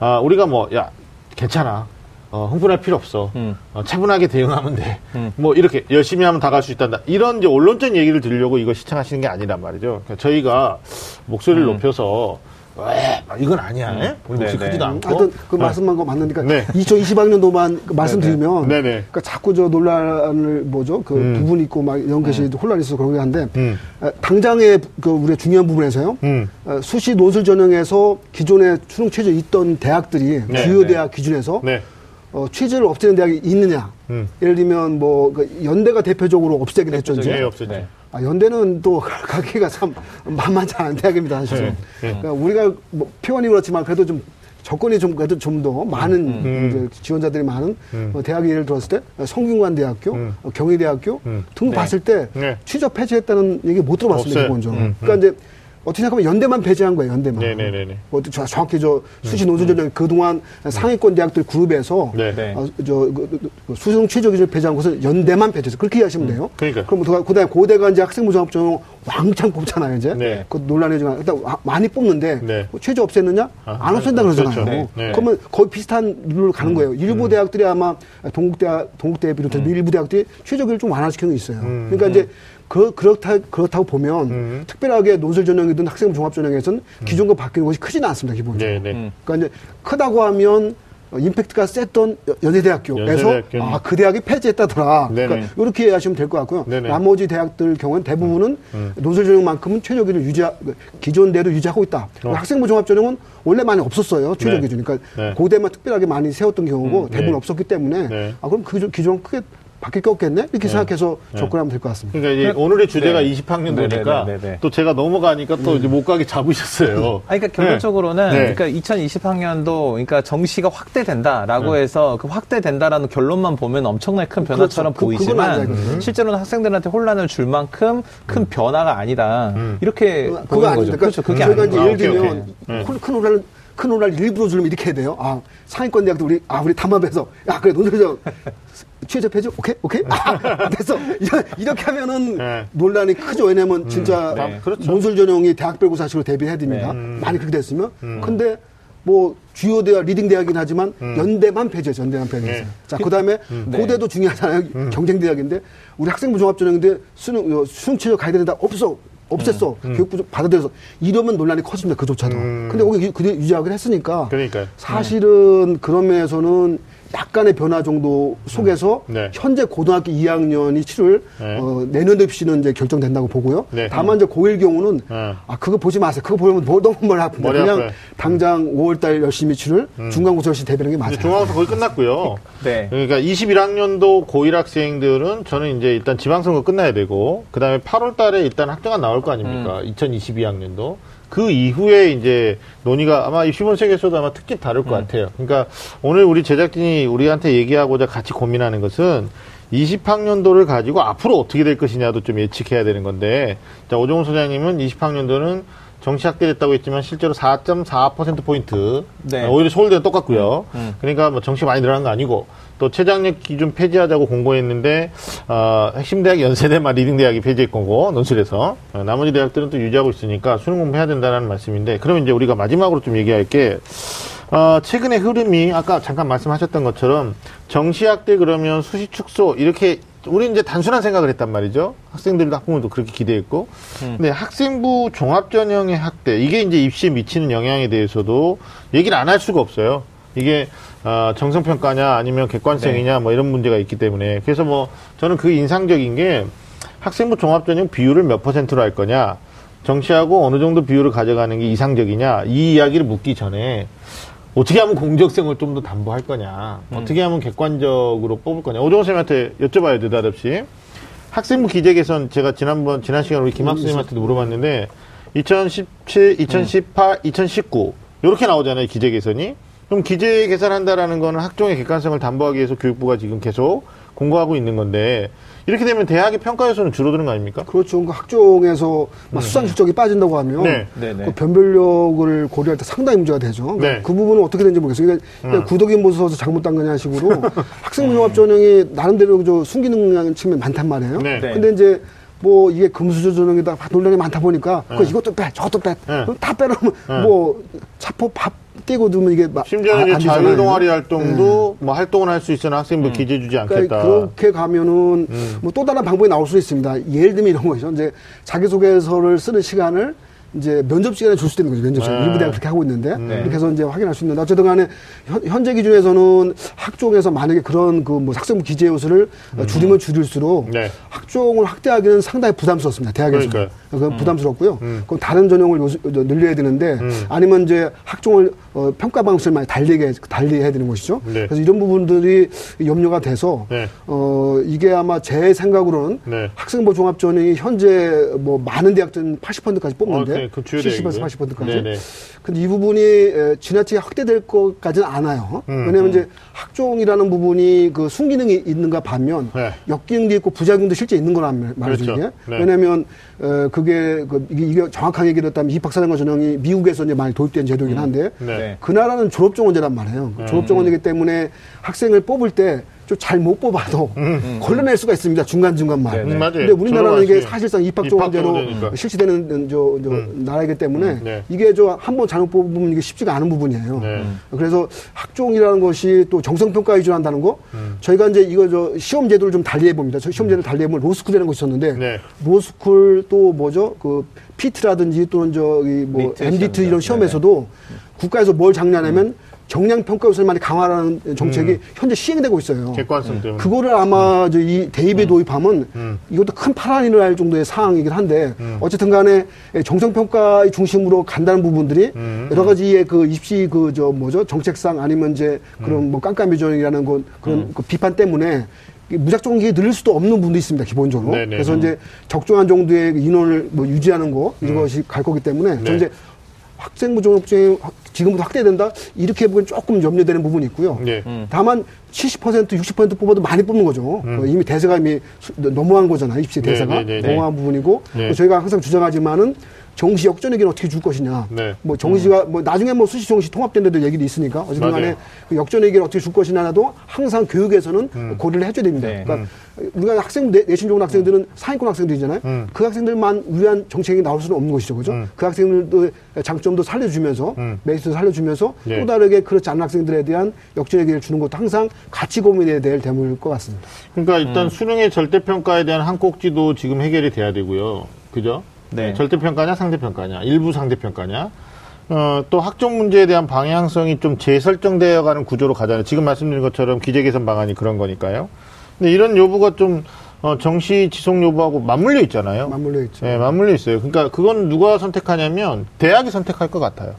아 우리가 뭐 야 괜찮아. 어, 흥분할 필요 없어.
음.
어, 차분하게 대응하면 돼.
음.
뭐 이렇게 열심히 하면 다 갈 수 있단다. 이런 이제 언론적 얘기를 들으려고 이거 시청하시는 게 아니란 말이죠. 그러니까 저희가 목소리를
음.
높여서 왜 이건 아니야. 에? 우리 목소리
네네.
크지도 않고.
하여튼 그
어.
말씀만 거 맞는데
네.
2020학년도만 말씀드리면
네네.
그러니까 자꾸 저 논란을 뭐죠 그
음.
부분 있고 막 이런 것이 혼란이 있어서 그러긴 한데
음.
에, 당장의 그 우리가 중요한 부분에서요
음.
어, 수시 논술 전형에서 기존에 수능 체제 있던 대학들이
네,
주요
네.
대학 기준에서
네.
어, 취재를 없애는 대학이 있느냐
음.
예를 들면 뭐 그 연대가 대표적으로 없애긴 했죠 이제
네, 없었죠.
네.
아, 연대는 또 [laughs] 가기가 참 만만치 않은 대학입니다, 사실.
네, 네.
그러니까 우리가 뭐 표현이 그렇지만 그래도 좀 조건이 좀 그래도 좀 더 많은
음.
이제 지원자들이 많은
음.
어, 대학이 예를 들었을 때 성균관대학교,
음.
어, 경희대학교
음.
등
네.
봤을 때
네.
취업 폐지했다는 얘기 못 들어봤습니다. 기본적으로.
음,
그러니까 이제 어떻게 생각하면 연대만 폐지한 거예요, 연대만.
네네네네.
뭐 저- 정확히 저 수시 논술 전형 그동안 상위권 대학들 그룹에서
네.
네.
어, 저, 그, 그 수능 최저 기준을 폐지한 것은 연대만 폐지해서 그렇게 이해하시면 돼요.
그러니까요.
그럼 그, 그다음에 고대가 이제 학생부 종합 전형 왕창 뽑잖아요, 이제.
네.
그 논란이 좀 일단 와- 많이 뽑는데
네.
뭐 최저 없앴느냐?
아,
안 없앤다
그렇죠.
그러잖아요.
네. 네.
그러면 거의 비슷한 룰로 가는 거예요. 일부 대학들이 아마 동국대 동국대 비롯해서 일부 대학들이 최저 기준을 좀 완화시키는 게 있어요.
음.
그러니까 이제 그, 그렇다, 그렇다고 보면
음.
특별하게 논술 전형이든 학생부 종합 전형에서는 기존과 바뀌는 것이 크지는 않습니다, 기본적으로.
네네.
음.
그러니까 이제 크다고 하면 어, 임팩트가 셌던 여- 연세대학교에서 아, 그 대학이 폐지했다더라.
네네.
그러니까 이렇게 이해하시면 될 것 같고요.
네네.
나머지 대학들 경우는 대부분은
음.
논술 전형만큼은 최저 기준을 유지 기존대로 유지하고 있다.
어.
학생부 종합 전형은 원래 많이 없었어요. 최저
네.
기준. 그러니까
네.
고대만 특별하게 많이 세웠던 경우고 대부분
네.
없었기 때문에
네.
아 그럼 그 기준, 기준은 크게 바뀔 게 없겠네 이렇게 생각해서
네.
접근하면 될 것 같습니다.
그러니까 이제 오늘의 주제가
네.
20학년도니까
네네네네.
또 제가 넘어가니까 또 이제 못 가게 잡으셨어요. [laughs]
아니, 그러니까 결론적으로는
네.
그러니까 2020학년도 그러니까 정시가 확대된다라고
네.
해서 그 확대된다라는 결론만 보면 엄청나게 큰 변화처럼
그렇죠. 그-
보이지만. 실제로는 학생들한테 혼란을 줄 만큼 큰 변화가 아니다.
음.
이렇게
그거 아닙니다.
거죠. 그렇죠. 그게
저희가
아니고.
이제
아,
예를
오케이,
들면.
네.
큰, 큰 논란을 큰 논란을 일부러 주려면 이렇게 해야 돼요. 아 상위권 대학도 우리 아 우리 담합해서 야 그래 논술 최저 폐지 오케이 오케이 아, 됐어 이렇게 하면은
네.
논란이 크죠. 왜냐면 진짜
네.
그렇죠.
논술 전형이 대학별 고사식으로 대비해야 됩니다.
네.
많이 그렇게 됐으면 근데 뭐 주요 대학 리딩 대학이긴 하지만 연대만 폐지해서 연대만
네.
자 그다음에
네.
고대도 중요하잖아요. 경쟁 대학인데 우리 학생부 종합 전형인데 수능 어, 수능 체제 가야 되는데 없어. 없앴어. 교육부 좀 받아들여서 이러면 논란이 커집니다. 그조차도.
음.
근데 거기 그대 유지하기로 했으니까
그러니까요.
사실은 그런 면에서는 약간의 변화 정도 속에서
네.
현재 고등학교 2학년이 치를
네.
어, 내년도 입시는 이제 결정된다고 보고요.
네.
다만 이제 고1 경우는
네.
아 그거 보지 마세요. 그거 보면 뭐 너무 머리 아픈데
머리
그냥.
음.
당장 5월달 열심히 치를 중간고사 열심히 대비하는 게 맞아요.
중간고사 거의 끝났고요.
네.
그러니까 21학년도 고1 학생들은 저는 이제 일단 지방선거 끝나야 되고, 그 다음에 8월 달에 일단 학교가 나올 거 아닙니까? 2022학년도. 그 이후에 이제 논의가 아마 입시본색에서도 아마 특집 다룰 것 같아요. 그러니까 오늘 우리 제작진이 우리한테 얘기하고자 같이 고민하는 것은 20학년도를 가지고 앞으로 어떻게 될 것이냐도 좀 예측해야 되는 건데, 자, 오종훈 소장님은 20학년도는 정시 확대됐다고 했지만 실제로 4.4%포인트.
네.
오히려 서울대는 똑같고요. 그러니까 뭐 정시 많이 늘어난 거 아니고 또 최저학력 기준 폐지하자고 공고했는데 어, 핵심 대학 연세대만 리딩 대학이 폐지할 거고 논술에서 어, 나머지 대학들은 또 유지하고 있으니까 수능 공부해야 된다는 말씀인데 그러면 이제 우리가 마지막으로 좀 얘기할 게 어, 최근의 흐름이 아까 잠깐 말씀하셨던 것처럼 정시 확대 그러면 수시 축소 이렇게 우리 이제 단순한 생각을 했단 말이죠. 학생들도 학부모도 그렇게 기대했고. 근데 학생부 종합전형의 확대, 이게 이제 입시에 미치는 영향에 대해서도 얘기를 안 할 수가 없어요. 이게, 어, 정성평가냐 아니면 객관성이냐 뭐 이런 문제가 있기 때문에. 그래서 뭐 저는 그 인상적인 게 학생부 종합전형 비율을 몇 퍼센트로 할 거냐, 정시하고 어느 정도 비율을 가져가는 게 이상적이냐, 이 이야기를 묻기 전에 어떻게 하면 공정성을 좀 더 담보할 거냐, 어떻게 하면 객관적으로 뽑을 거냐. 오정호 선생님한테 여쭤봐요, 느닷없이. 학생부 기재 개선 제가 지난번, 지난 시간에 우리 김학수 선생님한테도 물어봤는데, 2017, 2018, 2019, 이렇게 나오잖아요, 기재 개선이. 그럼 기재 개선한다라는 거는 학종의 객관성을 담보하기 위해서 교육부가 지금 계속 공고하고 있는 건데, 이렇게 되면 대학의 평가 요소는 줄어드는 거 아닙니까?
그렇죠. 그 학종에서 막 수상 실적이 빠진다고 하면
네.
네, 네.
그 변별력을 고려할 때 상당히 문제가 되죠.
네.
그 부분은 어떻게 되는지 모르겠어요. 그러니까 그냥 구덕인 모서서 잘못 딴 거냐 식으로 [laughs] 학생부 종합 전형이 나름대로 저 숨기는 측면 많단 말이에요.
네.
네.
근데 이제 뭐 이게 금수저 전형에다 논란이 많다 보니까 그 이것도 빼, 저것도 빼,
네.
그럼 다 빼놓으면
네.
뭐 차포 밥 떼고 두면 이게 막
심지어는
안-
이제
안 되잖아요.
자율 동아리 활동도 뭐 활동을 할 수 있으나 학생부 기재 주지 않겠다.
그러니까 그렇게 가면은 뭐 또 다른 방법이 나올 수 있습니다. 예를 들면 이런 거죠. 이제 자기소개서를 쓰는 시간을 이제 면접 시간에 줄 수도 있는 거죠. 면접 시간.
네.
일부 대학 그렇게 하고 있는데
네.
이렇게 해서 이제 확인할 수 있는데 어쨌든 간에 현- 현재 기준에서는 학종에서 만약에 그런 그 뭐 학생부 기재 요소를 어, 줄이면 줄일수록
네.
학종을 확대하기는 상당히 부담스럽습니다. 대학에서.
그러니까요.
그건 부담스럽고요.
음.
그럼 다른 전형을 요소- 저, 늘려야 되는데
음.
아니면 이제 학종을 어, 평가 방식을 많이 달리게 달리 해야 되는 것이죠.
네.
그래서 이런 부분들이 염려가 돼서
네.
어, 이게 아마 제 생각으로는
네.
학생부 종합전형이 현재 뭐 많은 대학들은 80%까지
어,
뽑는데
그- 그 주요
70에서
대학인데.
80%까지.
네네.
근데 이 부분이 에, 지나치게 확대될 것까지는 않아요.
음,
왜냐하면
음.
이제 학종이라는 부분이 그 순기능이 있는가 반면
네.
역기능도 있고 부작용도 실제 있는 거란 말- 말이죠.
그렇죠.
이게.
네.
왜냐하면 어, 그게 그 이게, 이게 정확하게 얘기를 했다면 입학사정과 전형이 미국에서 이제 많이 도입된 제도이긴 한데
네.
네.
그 나라는 졸업정원제란 말이에요.
음.
졸업정원이기 때문에 학생을 뽑을 때 좀 잘 못 뽑아도 걸러낼 수가 있습니다. 중간중간만.
네, 네.
음, 맞아요.
근데 우리나라는 이게 사실상 입학정원제로
입학정원제니까.
실시되는 저, 저
음.
나라이기 때문에
음, 네.
이게 저 한 번 잘못 뽑으면 이게 쉽지가 않은 부분이에요.
네.
그래서 학종이라는 것이 또 정성평가 위주로 한다는 거
음.
저희가 이제 이거 저 시험 제도를 좀 달리해 봅니다. 저 시험 제도를 달리해 보면 로스쿨이라는 것이 있었는데
네.
로스쿨 또 뭐죠? 그 피트라든지 또는 저기 뭐 MDT
시험이죠.
이런 시험에서도 국가에서 뭘 장려하냐면 정량 평가 요소를 많이 강화하는 정책이
음.
현재 시행되고 있어요.
객관성 때문에.
그거를 아마 저이 대입에 도입하면
음.
이것도 큰 파란이 날 정도의 사항이긴 한데
음.
어쨌든 간에 정성 평가 중심으로 간다는 부분들이
음.
여러 가지의 그 입시 그 저 뭐죠 정책상 아니면 이제 그런
음.
뭐 깜깜이전이라는 건 그런 그 비판 때문에 무작정 이게 늘릴 수도 없는 부분도 있습니다 기본적으로
네네.
그래서
음.
이제 적정한 정도의 그 인원을 뭐 유지하는 거 이런 것이 갈 거기 때문에
네.
이제 학생부 졸업증이 확- 지금부터 확대된다 이렇게 보기엔 조금 염려되는 부분이 있고요.
네.
다만 70% 60% 뽑아도 많이 뽑는 거죠.
음.
어, 이미 대세가 이미 수- 넘어간 거잖아요. 입시
네,
대세가
네, 네, 네.
넘어간 부분이고
네.
또 저희가 항상 주장하지만은 정시 역전에게는 어떻게 줄 것이냐.
네.
뭐 정시가 뭐 나중에 뭐 수시 정시 통합된데도 얘기도 있으니까 어쨌든 간에. 그 역전에게는 어떻게 줄 것이냐도 항상 교육에서는
음.
고려를 해줘야 됩니다.
네.
그러니까 우리가 학생 내, 내신 좋은 학생들은 상위권 학생들이잖아요.
음.
그 학생들만 위한 정책이 나올 수는 없는 것이죠, 그죠?
음.
그 학생들도 장점도 살려주면서
음.
메리트도 살려주면서
네.
또 다르게 그렇지 않은 학생들에 대한 역전의 기회를 주는 것도 항상 같이 고민해야 될 대목일 것 같습니다.
그러니까 일단 수능의 절대평가에 대한 한 꼭지도 지금 해결이 돼야 되고요. 그죠?
네.
절대평가냐 상대평가냐 일부 상대평가냐 어, 또 학종 문제에 대한 방향성이 좀 재설정되어 가는 구조로 가잖아요. 지금 말씀드린 것처럼 기재 개선 방안이 그런 거니까요. 근데 이런 요구가 좀 어, 정시 지속 여부하고 맞물려 있잖아요.
맞물려 있죠.
네, 맞물려 있어요. 그러니까 그건 누가 선택하냐면 대학이 선택할 것 같아요.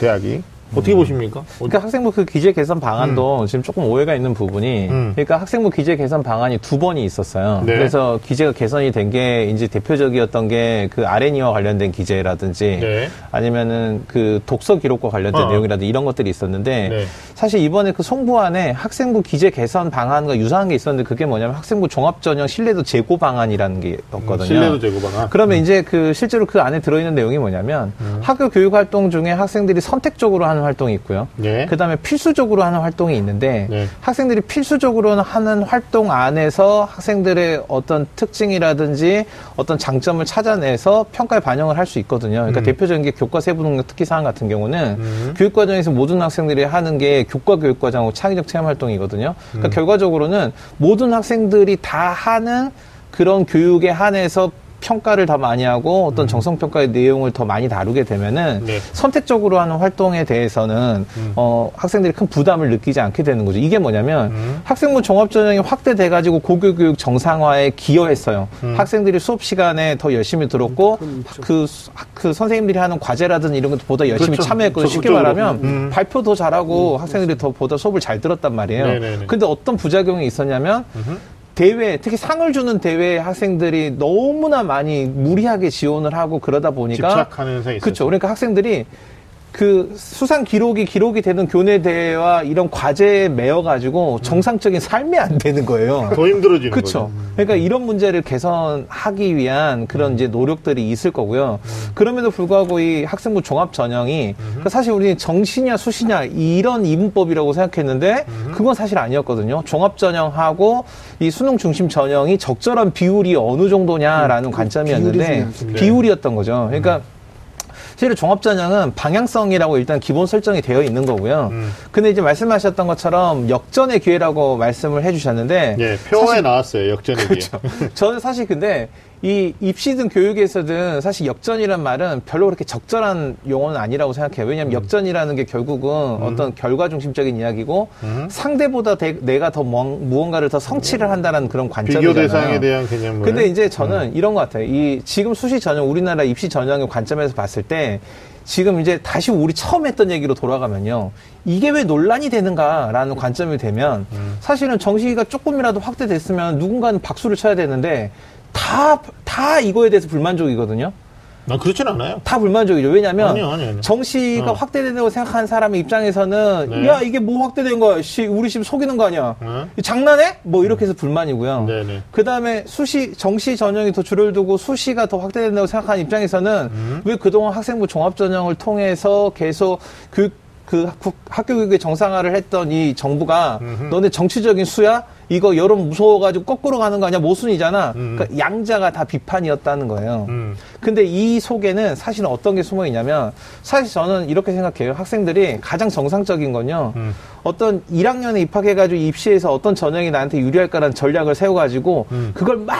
대학이. 어떻게 보십니까?
그러니까 학생부 그 기재 개선 방안도 지금 조금 오해가 있는 부분이
음.
그러니까 학생부 기재 개선 방안이 두 번이 있었어요.
네.
그래서 기재가 개선이 된 게 이제 대표적이었던 게 그 아레니와 관련된 기재라든지
네.
아니면은 그 독서 기록과 관련된
어.
내용이라든지 이런 것들이 있었는데
네.
사실 이번에 그 송부안에 학생부 기재 개선 방안과 유사한 게 있었는데 그게 뭐냐면 학생부 종합 전형 신뢰도 제고 방안이라는 게였거든요.
음, 신뢰도 제고 방안.
그러면 이제 그 실제로 그 안에 들어 있는 내용이 뭐냐면
음.
학교 교육 활동 중에 학생들이 선택적으로 하는 활동이 있고요.
네.
그 다음에 필수적으로 하는 활동이 있는데
네.
학생들이 필수적으로 하는 활동 안에서 학생들의 어떤 특징이라든지 어떤 장점을 찾아내서 평가에 반영을 할 수 있거든요. 그러니까
음.
대표적인 게 교과 세부 능력 특기 사항 같은 경우는 교육 과정에서 모든 학생들이 하는 게 교과 교육 과정하고 창의적 체험 활동이거든요. 그러니까 결과적으로는 모든 학생들이 다 하는 그런 교육에 한해서 평가를 더 많이 하고 어떤 정성 평가의 내용을 더 많이 다루게 되면은
네.
선택적으로 하는 활동에 대해서는 어, 학생들이 큰 부담을 느끼지 않게 되는 거죠. 이게 뭐냐면 학생부 종합 전형이 확대돼 가지고 고교 교육 정상화에 기여했어요. 학생들이 수업 시간에 더 열심히 들었고 그, 수- 그 선생님들이 하는 과제라든지 이런 것도 보다 열심히
그렇죠.
참여했거든요. 쉽게. 말하면
음.
발표 더 잘하고 학생들이 더 보다 수업을 잘 들었단 말이에요.
네네네.
근데 어떤 부작용이 있었냐면 대회, 특히 상을 주는 대회에 학생들이 너무나 많이 무리하게 지원을 하고 그러다 보니까
집착하는 현상이
그렇죠. 그러니까 학생들이 그 수상 기록이 기록이 되는 교내 대회와 이런 과제에 매여 가지고 정상적인 삶이 안 되는 거예요.
더 힘들어지는
그렇죠. 그러니까 이런 문제를 개선하기 위한 그런 이제 노력들이 있을 거고요. 그럼에도 불구하고 이 학생부 종합 전형이 그 사실 우리 정시냐 수시냐 이런 이분법이라고 생각했는데 그건 사실 아니었거든요. 종합 전형하고 이 수능 중심 전형이 적절한 비율이 어느 정도냐라는 관점이었는데. 비율이었던 거죠. 그러니까 실은 종합전형은 방향성이라고 일단 기본 설정이 되어 있는 거고요.
음.
근데 이제 말씀하셨던 것처럼 역전의 기회라고 말씀을 해주셨는데
예, 표어에 나왔어요. 역전의 기회.
그렇죠. 저는 사실 근데 이 입시든 교육에서든 사실 역전이란 말은 별로 그렇게 적절한 용어는 아니라고 생각해요. 왜냐하면
음.
역전이라는 게 결국은 어떤 결과 중심적인 이야기고
음.
상대보다 대- 내가 더 멍- 무언가를 더 성취를 한다는 그런
비교
관점이잖아요.
대상에 대한 개념을.
근데 이제 저는
음.
이런 것 같아요. 이 지금 수시 전형 우리나라 입시 전형의 관점에서 봤을 때 지금 이제 다시 우리 처음 했던 얘기로 돌아가면요. 이게 왜 논란이 되는가라는 관점이 되면
음.
사실은 정시가 조금이라도 확대됐으면 누군가는 박수를 쳐야 되는데 다, 다 이거에 대해서 불만족이거든요.
난 그렇진 않아요.
다 불만족이죠. 왜냐면
아니요, 아니요, 아니요.
정시가
어.
확대된다고 생각하는 사람의 입장에서는
네.
야 이게 뭐 확대된 거야? 씨, 우리 지금 속이는 거 아니야?
어?
장난해? 뭐 이렇게 해서 불만이고요.
네네.
그 다음에 수시, 정시 전형이 더 줄을 두고 수시가 더 확대된다고 생각하는 입장에서는
음.
왜 그동안 학생부 종합 전형을 통해서 계속 그, 그 학- 학교 교육의 정상화를 했던 이 정부가 너네 정치적인 수야? 이거 여론 무서워가지고 거꾸로 가는 거 아니야? 모순이잖아. 그러니까 양자가 다 비판이었다는 거예요.
음.
근데 이 속에는 사실 어떤 게 숨어 있냐면 사실 저는 이렇게 생각해요. 학생들이 가장 정상적인 건요.
음.
어떤 1학년에 입학해가지고 입시에서 어떤 전형이 나한테 유리할까라는 전략을 세워가지고
음.
그걸 막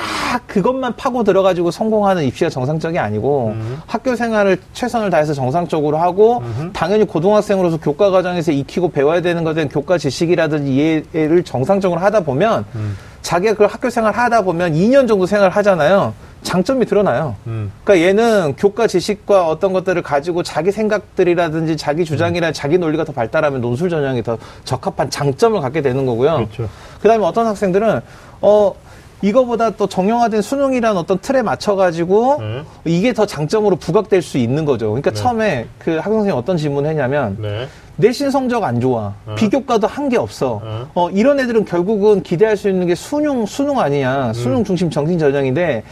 그것만 파고 들어가지고 성공하는 입시가 정상적이 아니고
음.
학교 생활을 최선을 다해서 정상적으로 하고 당연히 고등학생으로서 교과 과정에서 익히고 배워야 되는 것은 교과 지식이라든지 이해를 정상적으로 하다 보면
음.
자기가 그 학교 생활 하다 보면 2년 정도 생활 하잖아요. 장점이 드러나요.
음.
그러니까 얘는 교과 지식과 어떤 것들을 가지고 자기 생각들이라든지 자기 주장이나 자기 논리가 더 발달하면 논술 전형이 더 적합한 장점을 갖게 되는 거고요.
그렇죠.
그다음에 어떤 학생들은 어 이거보다 또 정형화된 수능이라는 어떤 틀에 맞춰가지고
네.
이게 더 장점으로 부각될 수 있는 거죠. 그러니까
네.
처음에 그 학생 선생님이 어떤 질문을 했냐면
네.
내신 성적 안 좋아. 비교과도 한 게 없어.
어.
어, 이런 애들은 결국은 기대할 수 있는 게 수능, 수능 아니냐. 수능 중심 정신 전형인데,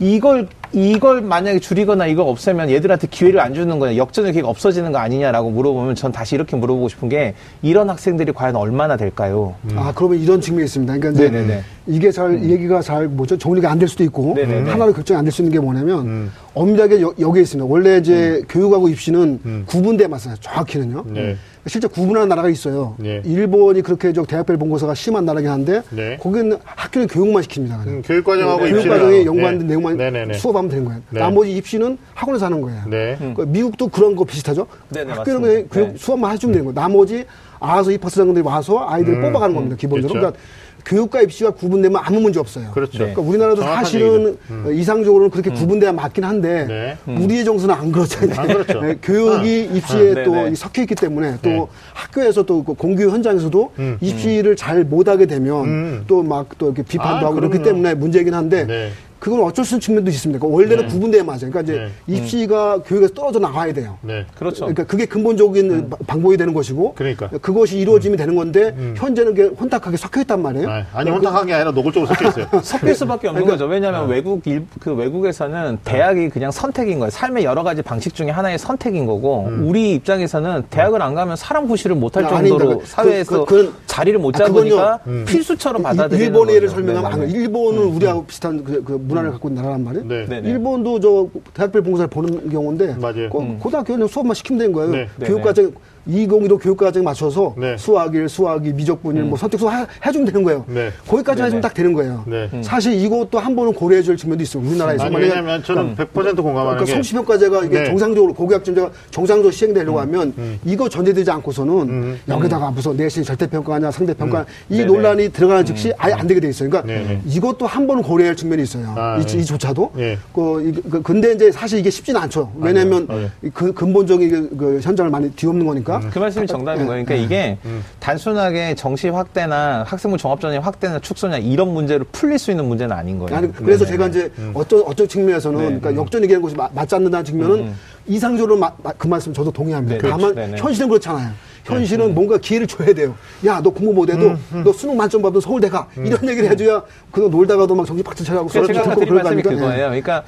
이걸, 이걸 만약에 줄이거나 이걸 없애면 얘들한테 기회를 안 주는 거냐. 역전의 기회가 없어지는 거 아니냐라고 물어보면 전 다시 이렇게 물어보고 싶은 게, 이런 학생들이 과연 얼마나 될까요?
아, 그러면 이런 측면이 있습니다. 그러니까 이제
네네네.
이게 잘 얘기가 잘 뭐죠 정리가 안 될 수도 있고
네네네.
하나로 결정이 안 될 수 있는 게 뭐냐면
음.
엄밀하게 여, 여기에 있습니다. 원래 이제 교육하고 입시는 구분돼 맞어요. 정확히는요.
네.
실제 구분하는 나라가 있어요.
네.
일본이 그렇게 저 대학별 본고사가 심한 나라긴 한데
네.
거기는 학교는 교육만 시킵니다.
음, 교육과정하고
네,
교육과정에
네.
연관된 내용만
네네네.
수업하면 되는 거예요.
네.
나머지 입시는 학원에서 하는 거예요.
네.
그 미국도 그런 거 비슷하죠.
네네,
학교는
맞습니다.
그냥 교육
네.
수업만 해주면 되는 거예요. 나머지 알아서 입학사장들이 와서 아이들 을
음,
뽑아가는 겁니다. 기본적으로.
그렇죠.
그러니까 교육과 입시가 구분되면 아무 문제 없어요.
그렇죠.
그러니까 우리나라도 사실은.
음.
어, 이상적으로는 그렇게 구분돼야 맞긴 한데
네.
우리의 정서는 안 그렇잖아요.
안 그렇죠.
네, 교육이 입시에
아,
또 섞여 있기 때문에 또
네.
학교에서 또그 공교 현장에서도
음,
입시를 잘 못하게 되면
음.
또막또 이렇게 비판도
아,
하고 그렇기. 때문에 문제이긴 한데
네.
그건 어쩔 수 없는 측면도 있습니다. 그러니까 원래는
네.
구분돼야 맞아요. 그러니까 이제
네.
입시가 교육에서 떨어져 나가야 돼요.
네.
그렇죠.
그러니까 그게 근본적인 바- 방법이 되는 것이고
그러니까.
그것이 이루어지면 되는 건데
음.
현재는 그게 혼탁하게 섞여 있단 말이에요.
아, 아니 혼탁한 게 아니라 노골적으로 [laughs] 섞여 있어요.
섞일 수밖에 없는
그러니까-
거죠. 왜냐하면
네.
외국 일, 그 외국에서는 대학이 그냥 선택인 거예요. 삶의 여러 가지 방식 중에 하나의 선택인 거고
음.
우리 입장에서는 대학을 안 가면 사람 구실을 못할
아,
정도로
아닙니다. 그-
사회에서
그- 그건-
자리를 못
아.
잡으니까
음.
필수처럼
이-
받아들이는
일본의 예를. 설명하면 안
네네네.
돼요. 일본은 우리하고 비슷한 그, 그 문화를 갖고 있는 나라란 말이에요.
네.
네네.
일본도 저 대학별 봉사를 보는 경우인데
맞아요.
그 고등학교는 수업만 시키면 되는 거예요.
네.
교육과정 2015 교육과정에 맞춰서
네.
수학일, 수학이, 미적분일, 뭐 선택 수업 해- 해주면 되는 거예요.
네.
거기까지 해주면. 딱 되는 거예요.
네.
사실 이것도 한 번은 고려해줄 측면도 있어요. 우리나라에서
아니 왜냐면 저는 100% 공감하는
그러니까
게
성취평가제가 이게
네.
정상적으로 고교학점제가 정상적으로 시행되려고 하면 이거 전제되지 않고서는
음.
여기다가 무슨 내신 절대평가냐 상대평가 이
네네.
논란이 들어가는 즉시 아예 안 되게 돼 있어요. 그러니까
네네.
이것도 한 번은 고려할 측면이 있어요.
아,
이,
네.
이조차도.
네.
그, 이- 그- 근데 이제 사실 이게 쉽지는 않죠. 왜냐하면
맞아요.
이그 근본적인 그, 그 현장을 많이 뒤엎는 거니까.
그 말씀이 정답인 거예요. 그러니까 이게 단순하게 정시 확대나 학생부 종합전형 확대나 축소냐 이런 문제를 풀릴 수 있는 문제는 아닌 거예요.
아니, 그래서
네네.
제가 이제 어떤, 어떤 측면에서는
네.
그러니까 역전 얘기하는 것이 마- 맞지 않는다는 측면은
음.
이상적으로 마- 마- 그 말씀 저도 동의합니다.
네,
다만
그렇죠. 네네.
현실은 그렇잖아요. 현실은 뭔가 기회를 줘야 돼요. 야, 너 공부 못해도 너 수능 만점 받으면 서울대 가. 이런 얘기를 해줘야 그거 놀다가도 막 정신 박차 차려고
아까
듣고
드린
그럴 거
말씀이
아닙니까?
그거예요. 그러니까 어,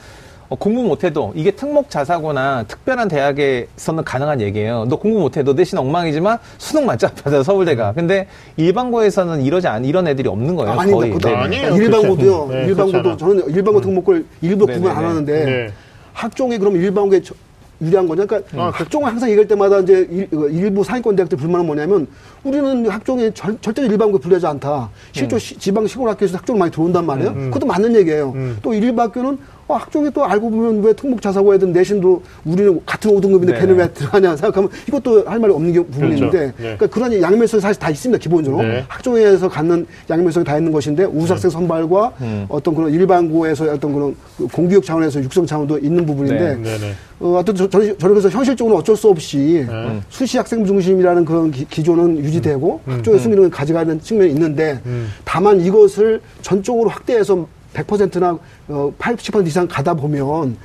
공부 못해도 이게 특목 자사고나 특별한 대학에서는 가능한 얘기예요. 너 공부 못해, 너 내신 엉망이지만 수능 만점 받아 서울대가. 근데 일반고에서는 이러지 않 이런 애들이 없는 거예요.
아.
거의.
그것도
네.
아니에요.
일반고도요.
그렇지 않- 네,
일반고도 저는 일반고 등록을 일부
네네네.
구분 안 하는데
네.
학종이 그럼 일반고에 저- 유리한 거냐? 그러니까
아, 그-
학종을 항상 얘기할 때마다 이제 일, 어, 일부 상위권 대학들 불만은 뭐냐면 우리는 학종이 절, 절대 일반고에 불리하지 않다. 실제 시- 지방 시골 학교에서 학종 많이 들어온단 말이에요. 그것도 맞는 얘기예요.
음.
또 일부 학교는 어, 학종이 또 알고 보면 왜 특목 자사고에든 내신도 우리는 같은 5등급인데
네네.
걔는 왜 들어가냐 생각하면 이것도 할 말이 없는 게 부분이
그렇죠. 네.
그러니까 그런 양면성이 사실 다 있습니다. 기본적으로
네.
학종에서 갖는 양면성이 다 있는 것인데 우수학생 선발과 어떤 그런 일반고에서 어떤 그런 그 공교육 차원에서 육성 차원도 있는 부분인데
네, 네.
어, 하여튼 저, 저, 저는 그래서 현실적으로 어쩔 수 없이
네.
수시 학생 중심이라는 그런 기, 조는 유지되고 학종의 승리를 가져가는 측면이 있는데 다만 이것을 전적으로 확대해서 100%나 어, 80% 이상 가다 보면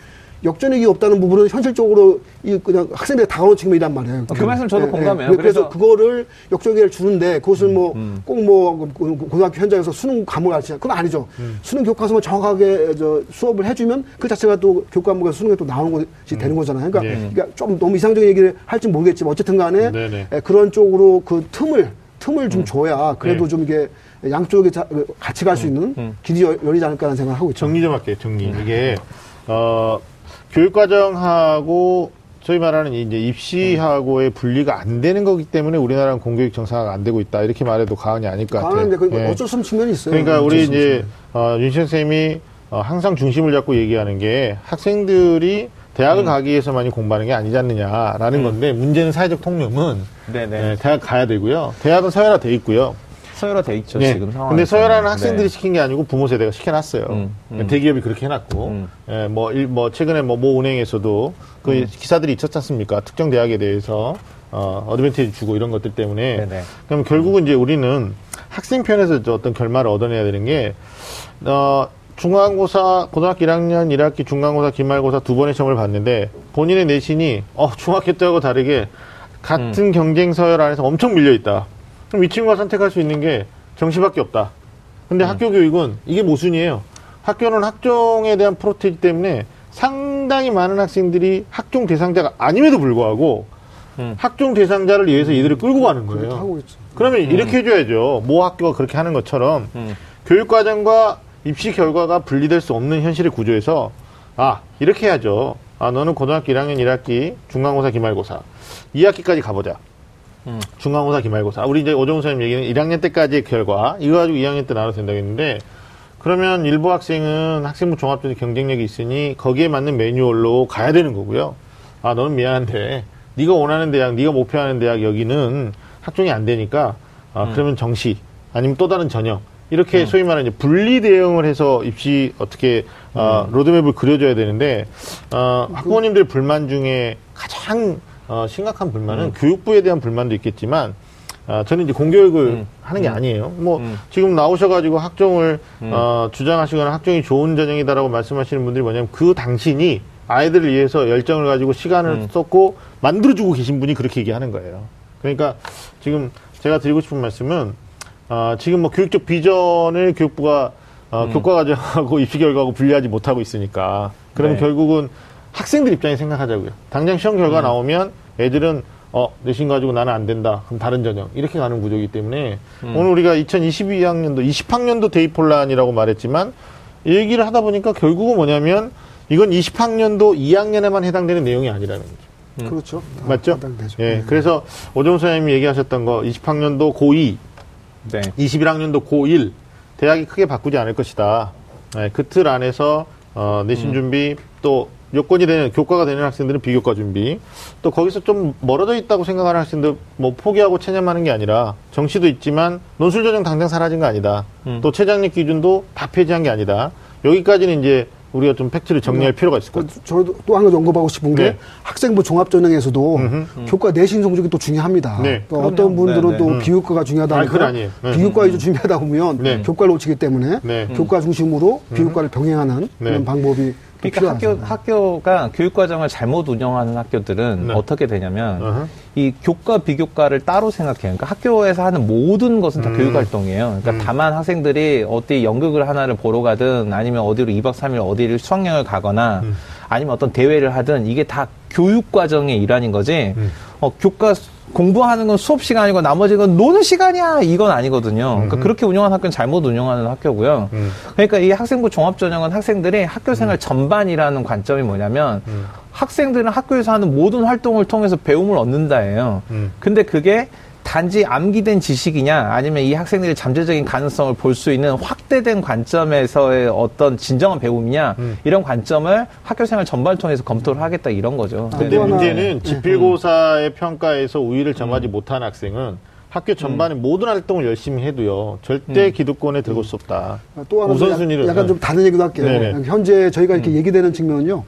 역전액이 없다는 부분은 현실적으로 이 그냥 학생들이 다가오는 측면이란 말이에요.
그 말씀 저도 공감해요.
그래서,
그래서- 음,
그거를 역전액을 주는데 그것을 뭐꼭뭐 고등학교 현장에서 수능 과목을 가르치냐 그건 아니죠.
음.
수능 교과서만 정확하게 저 수업을 해주면 그 자체가 또 교과목에서 수능에 또 나오는 것이 되는 거잖아요. 그러니까,
네.
그러니까 좀 너무 이상적인 얘기를 할지 모르겠지만 어쨌든 간에. 에, 그런 쪽으로 그 틈을 틈을
음.
좀 줘야 그래도
네.
좀 이게 양쪽에 자- 같이 갈 수 있는
음.
길이 열- 열리지 않을까라는 생각을 하고 있죠.
정리 좀 할게요. 정리. 이게 어 교육과정하고 소위 말하는 이제 입시하고의 분리가 안 되는 거기 때문에 우리나라는 공교육 정상화가 안 되고 있다. 이렇게 말해도 과언이 아닐 것 같아요.
강한데 그
예.
어쩔 수 없는 측면이 있어요.
그러니까 우리 이제. 어, 윤신 쌤이 어, 항상 중심을 잡고 얘기하는 게 학생들이 대학을 가기 위해서만이 공부하는 게 아니지 않느냐라는 건데 문제는 사회적 통념은
네네.
예, 대학 가야 되고요. 대학은 서열화 돼 있고요.
서열화 돼 있죠
네.
지금 상황.
근데 서열화는 학생들이 시킨 게 아니고 부모 세대가 시켜놨어요.
음, 음.
대기업이 그렇게 해놨고,
음.
예, 뭐, 일, 뭐, 최근에 뭐, 모 은행에서도 그
음.
기사들이 있었지 않습니까? 특정 대학에 대해서, 어, 어드밴티지 주고 이런 것들 때문에.
네네.
그럼 결국은 이제 우리는 학생 편에서 저 어떤 결말을 얻어내야 되는 게, 어, 중간고사, 고등학교 1학년 1학기 중간고사, 기말고사 두 번의 시험을 봤는데, 본인의 내신이, 어, 중학교 때하고 다르게 같은 경쟁 서열 안에서 엄청 밀려 있다. 그럼 이 친구가 선택할 수 있는 게 정시밖에 없다. 근데 학교 교육은 이게 모순이에요. 학교는 학종에 대한 프로테이지 때문에 상당히 많은 학생들이 학종 대상자가 아님에도 불구하고
음.
학종 대상자를 위해서 이들을 끌고 가는 거예요. 그러면 이렇게 해줘야죠. 모 학교가 그렇게 하는 것처럼
음.
교육과정과 입시 결과가 분리될 수 없는 현실의 구조에서 아 이렇게 해야죠. 아 너는 고등학교 1학년 1학기 중간고사 기말고사 2학기까지 가보자. 중간고사, 기말고사. 우리 이제 오정훈 선생님 얘기는 1학년 때까지의 결과, 이거 가지고 2학년 때 나눠도 된다고 했는데, 그러면 일부 학생은 학생부 종합전에 경쟁력이 있으니 거기에 맞는 매뉴얼로 가야 되는 거고요. 아, 너는 미안한데, 네가 원하는 대학, 네가 목표하는 대학 여기는 학종이 안 되니까, 아, 그러면 정시, 아니면 또 다른 전형. 이렇게 소위 말하는 이제 분리 대응을 해서 입시 어떻게 어, 로드맵을 그려줘야 되는데 어, 학부모님들 불만 중에 가장 어, 심각한 불만은 교육부에 대한 불만도 있겠지만 어, 저는 이제 공교육을 하는 게 아니에요. 뭐 지금 나오셔가지고 학종을 어, 주장하시거나 학종이 좋은 전형이다라고 말씀하시는 분들이 뭐냐면 그 당신이 아이들을 위해서 열정을 가지고 시간을 썼고 만들어주고 계신 분이 그렇게 얘기하는 거예요. 그러니까 지금 제가 드리고 싶은 말씀은 아, 지금 뭐 교육적 비전을 교육부가 어, 교과 과정하고 [laughs] 입시 결과하고 분리하지 못하고 있으니까 그러면
네.
결국은 학생들 입장에 생각하자고요. 당장 시험 결과 나오면 애들은 어 내신 가지고 나는 안 된다. 그럼 다른 전형 이렇게 가는 구조이기 때문에 오늘 우리가 2022학년도 20학년도 대입 혼란이라고 말했지만 이 얘기를 하다 보니까 결국은 뭐냐면 이건 20학년도 2학년에만 해당되는 내용이 아니라는 거죠.
그렇죠. 다
맞죠?
해당되죠.
예.
네.
그래서 오정훈 선생님이 얘기하셨던 거 20학년도 고2
네.
21학년도 고1 대학이 크게 바꾸지 않을 것이다. 네, 그틀 안에서 어, 내신 준비 또 요건이 되는 교과가 되는 학생들은 비교과 준비 또 거기서 좀 멀어져 있다고 생각하는 학생들 뭐 포기하고 체념하는 게 아니라 정시도 있지만 논술 전형 당장 사라진 거 아니다. 또 최장력 기준도 다 폐지한 게 아니다. 여기까지는 이제 우리가 좀 팩트를 정리할 필요가 있을 것 같아요.
그, 저도 또 한 가지 언급하고 싶은 게
네.
학생부 종합전형에서도 교과 내신 성적이 또 중요합니다.
네.
또 어떤
그럼요.
분들은
네,
또
네.
비교과가 중요하다
아니, 아니에요. 네.
비교과 위주 준비하다 보면
네.
교과를 놓치기 때문에
네.
교과 중심으로 비교과를 병행하는
네.
그런 방법이 또
그러니까 학교. 학교가 교육과정을 잘못 운영하는 학교들은
네.
어떻게 되냐면
어허.
이 교과 비교과를 따로 생각해요. 그러니까 학교에서 하는 모든 것은 다
음.
교육 활동이에요. 그러니까 다만 학생들이 어디 연극을 하나를 보러 가든 아니면 어디로 2박 3일 어디를 수학여행을 가거나
음.
아니면 어떤 대회를 하든 이게 다 교육 과정의 일환인 거지.
음.
어, 교과 수- 공부하는 건 수업 시간이고 나머지 건 노는 시간이야 이건 아니거든요. 그러니까 그렇게 운영하는 학교는 잘못 운영하는 학교고요.
음.
그러니까 이 학생부 종합 전형은 학생들이 학교 생활 전반이라는 관점이 뭐냐면
음.
학생들은 학교에서 하는 모든 활동을 통해서 배움을 얻는다예요.
음.
근데 그게 단지 암기된 지식이냐 아니면 이 학생들의 잠재적인 가능성을 볼 수 있는 확대된 관점에서의 어떤 진정한 배움이냐
음.
이런 관점을 학교 생활 전반을 통해서 검토를 하겠다 이런 거죠.
아,
근데
또 하나-
문제는 지필고사의 평가에서 우위를 점하지 못한 학생은 학교 전반의 모든 활동을 열심히 해도요 절대 기득권에 들어올 수 없다.
또 하나 좀
우선순위를
약- 약간 좀 다른 얘기도 할게요.
네네.
현재 저희가 이렇게 얘기되는 측면은요.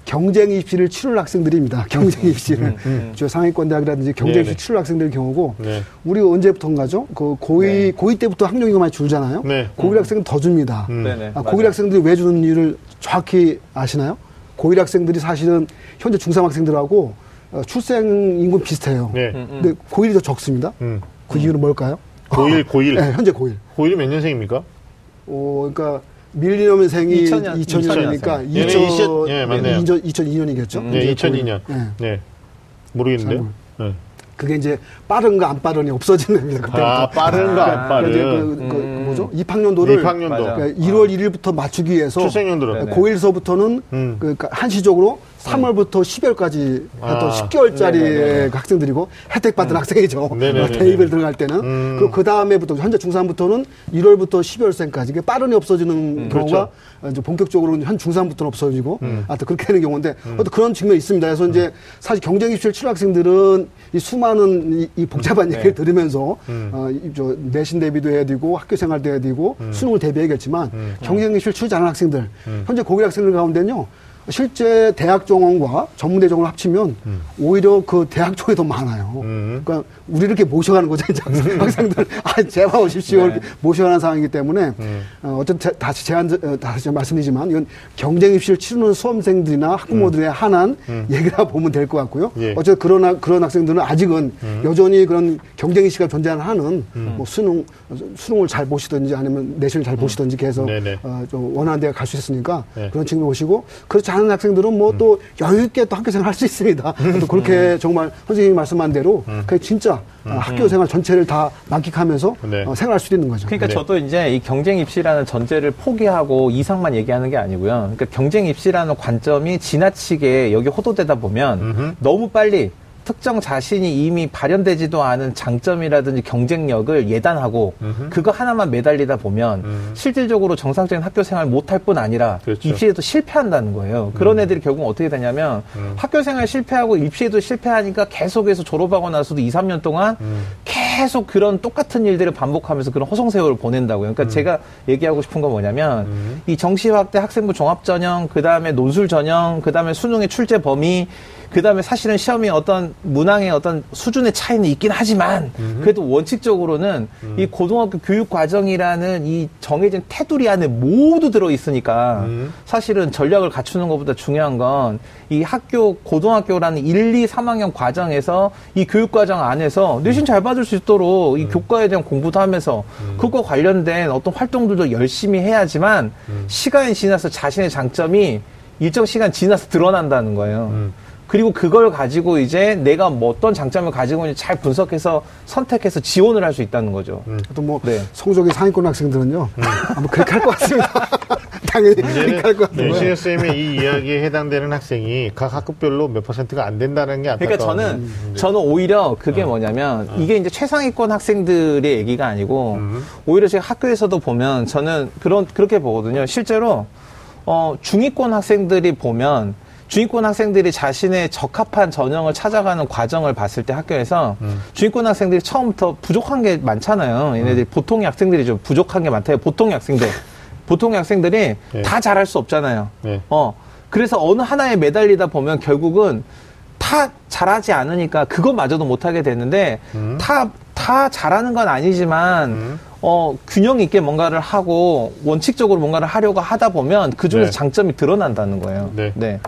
음.
경쟁 입시를 치를 학생들입니다. 경쟁 입시를 저 상위권 대학이라든지 경쟁 입시. 치를 학생들 경우고
네.
우리 언제부턴가죠? 그 고2 고2 때부터 학령이가 많이 줄잖아요.
네.
고1 학생은 더 줍니다.
음.
아, 고1 학생들이 왜 주는 이유를 정확히 아시나요? 고1 학생들이 사실은 현재 중3 학생들하고 어, 출생 인구 비슷해요.
네.
근데 고1이 더 적습니다.
음.
그 이유는 뭘까요?
고1, [laughs] 고1.
네, 현재 고1.
고1이 몇 년생입니까?
어, 그러니까 밀리엄 생이
2000년,
2000년이니까
2000년생.
얘네 2000 예, 맞네요.
2002년이겠죠?
네, 2002년.
네.
네. 모르겠는데요. 네.
그게 이제 빠른가 안 빠른이 없어지는 겁니다. 그때부터.
아, 빠른가 안
그러니까 이제
빠른.
그, 그
음.
뭐죠? 입학년도를
입학년도.
그러니까 1월 1일부터 맞추기 위해서
출생연도로.
네네.
고1서부터는
음.
그러니까 한시적으로 3월부터 10월까지 했던
아.
10개월짜리
네네네.
학생들이고 혜택 받은 학생이죠.
네네네네.
어, 대입을 들어갈 때는.
음.
그리고 그 다음에부터 현재 중3부터는 1월부터 12월생까지 이게 빠른이 없어지는 경우가 이제 본격적으로 한 중3부터는 없어지고 하여튼 그렇게 되는 경우인데 어떤 그런 측면이 있습니다. 그래서 이제 사실 경쟁 입시를 치를 학생들은 이 수많은 이, 이 복잡한 얘기를 들으면서 어, 이, 저 내신 대비도 해야 되고 학교 생활도 해야 되고 수능을 대비해야겠지만 경쟁 입시를 치르지 않은 학생들 현재 고교 학생들 가운데는요. 실제 대학 정원과 전문대 정원을 합치면 오히려 그 대학 쪽이 더 많아요.
음.
그러니까 우리 이렇게 모셔가는. 이제 [laughs] 학생들 아 제발 오십시오
네.
이렇게 모셔가는 상황이기 때문에 어, 어쨌든 제- 다시 제안 어, 다시 말씀드리지만 이건 경쟁 입시를 치르는 수험생들이나 학부모들의 한한 얘기라 보면 될 것 같고요.
예.
어쨌든 그런 학- 그런 학생들은 아직은 여전히 그런 경쟁 입시가 존재하는 한은 뭐 수능 수능을 잘 보시든지 아니면 내신을 잘 보시든지 해서
네네.
어, 좀 원하는 데가 갈 수 있으니까
네.
그런 측면 보시고 그렇지 않은 학생들은 뭐 또 여유 있게 또 학교 생활 할 수 있습니다. 또 그렇게 정말 선생님이 말씀한 대로 그 진짜 어, 학교 생활 전체를 다 만끽하면서
네.
어, 생활할 수 있는 거죠.
그러니까
네.
저도 이제 이 경쟁 입시라는 전제를 포기하고 이상만 얘기하는 게 아니고요. 그러니까 경쟁 입시라는 관점이 지나치게 여기 호도되다 보면 너무 빨리 특정 자신이 이미 발현되지도 않은 장점이라든지 경쟁력을 예단하고 그거 하나만 매달리다 보면 실질적으로 정상적인 학교 생활 못할 뿐 아니라
음. 그렇죠.
입시에도 실패한다는 거예요. 그런 애들이 결국 어떻게 되냐면
음.
학교 생활 실패하고 입시에도 실패하니까 계속해서 졸업하고 나서도 2, 3년 동안
음.
계속 그런 똑같은 일들을 반복하면서 그런 허송세월을 보낸다고요.
음.
그러니까 제가 얘기하고 싶은 건 뭐냐면 이 정시학대 학생부 종합전형, 그 다음에 논술 전형, 그 다음에 수능의 출제 범위, 그 다음에 사실은 시험이 어떤 문항의 어떤 수준의 차이는 있긴 하지만 그래도 원칙적으로는 이 고등학교 교육 과정이라는 이 정해진 테두리 안에 모두 들어 있으니까 사실은 전략을 갖추는 것보다 중요한 건 이 학교 고등학교라는 1, 2, 3학년 과정에서 이 교육 과정 안에서 내신 잘 받을 수 있도록 이 교과에 대한 공부도 하면서 그거 관련된 어떤 활동들도 열심히 해야지만 시간이 지나서 자신의 장점이 일정 시간 지나서 드러난다는 거예요. 그리고 그걸 가지고 이제 내가 뭐 어떤 장점을 가지고 있는지 잘 분석해서 선택해서 지원을 할 수 있다는 거죠.
또뭐
네.
성적이 상위권 학생들은요 아마 그렇게 할 것 같습니다. [laughs] 당연히 그렇게 할것
네,
같아요.
신혜 쌤의 이 이야기에 해당되는 학생이 각 학급별로 몇 퍼센트가 안 된다는 게 안타까운
그러니까 저는
문제죠.
저는 오히려 그게 뭐냐면 이게 이제 최상위권 학생들의 얘기가 아니고 오히려 제가 학교에서도 보면 저는 그런 그렇게 보거든요. 실제로 어 중위권 학생들이 보면 중위권 학생들이 자신의 적합한 전형을 찾아가는 과정을 봤을 때 학교에서 중위권 학생들이 처음부터 부족한 게 많잖아요. 얘네들이 보통의 학생들이 좀 부족한 게 많대요. 보통의 학생들. 보통의 학생들이
네.
다 잘할 수 없잖아요.
네.
어. 그래서 어느 하나에 매달리다 보면 결국은 다 잘하지 않으니까 그것마저도 못하게 되는데
음.
다, 다 잘하는 건 아니지만 어, 균형 있게 뭔가를 하고 원칙적으로 뭔가를 하려고 하다 보면 그 중에서
네.
장점이 드러난다는 거예요.
네.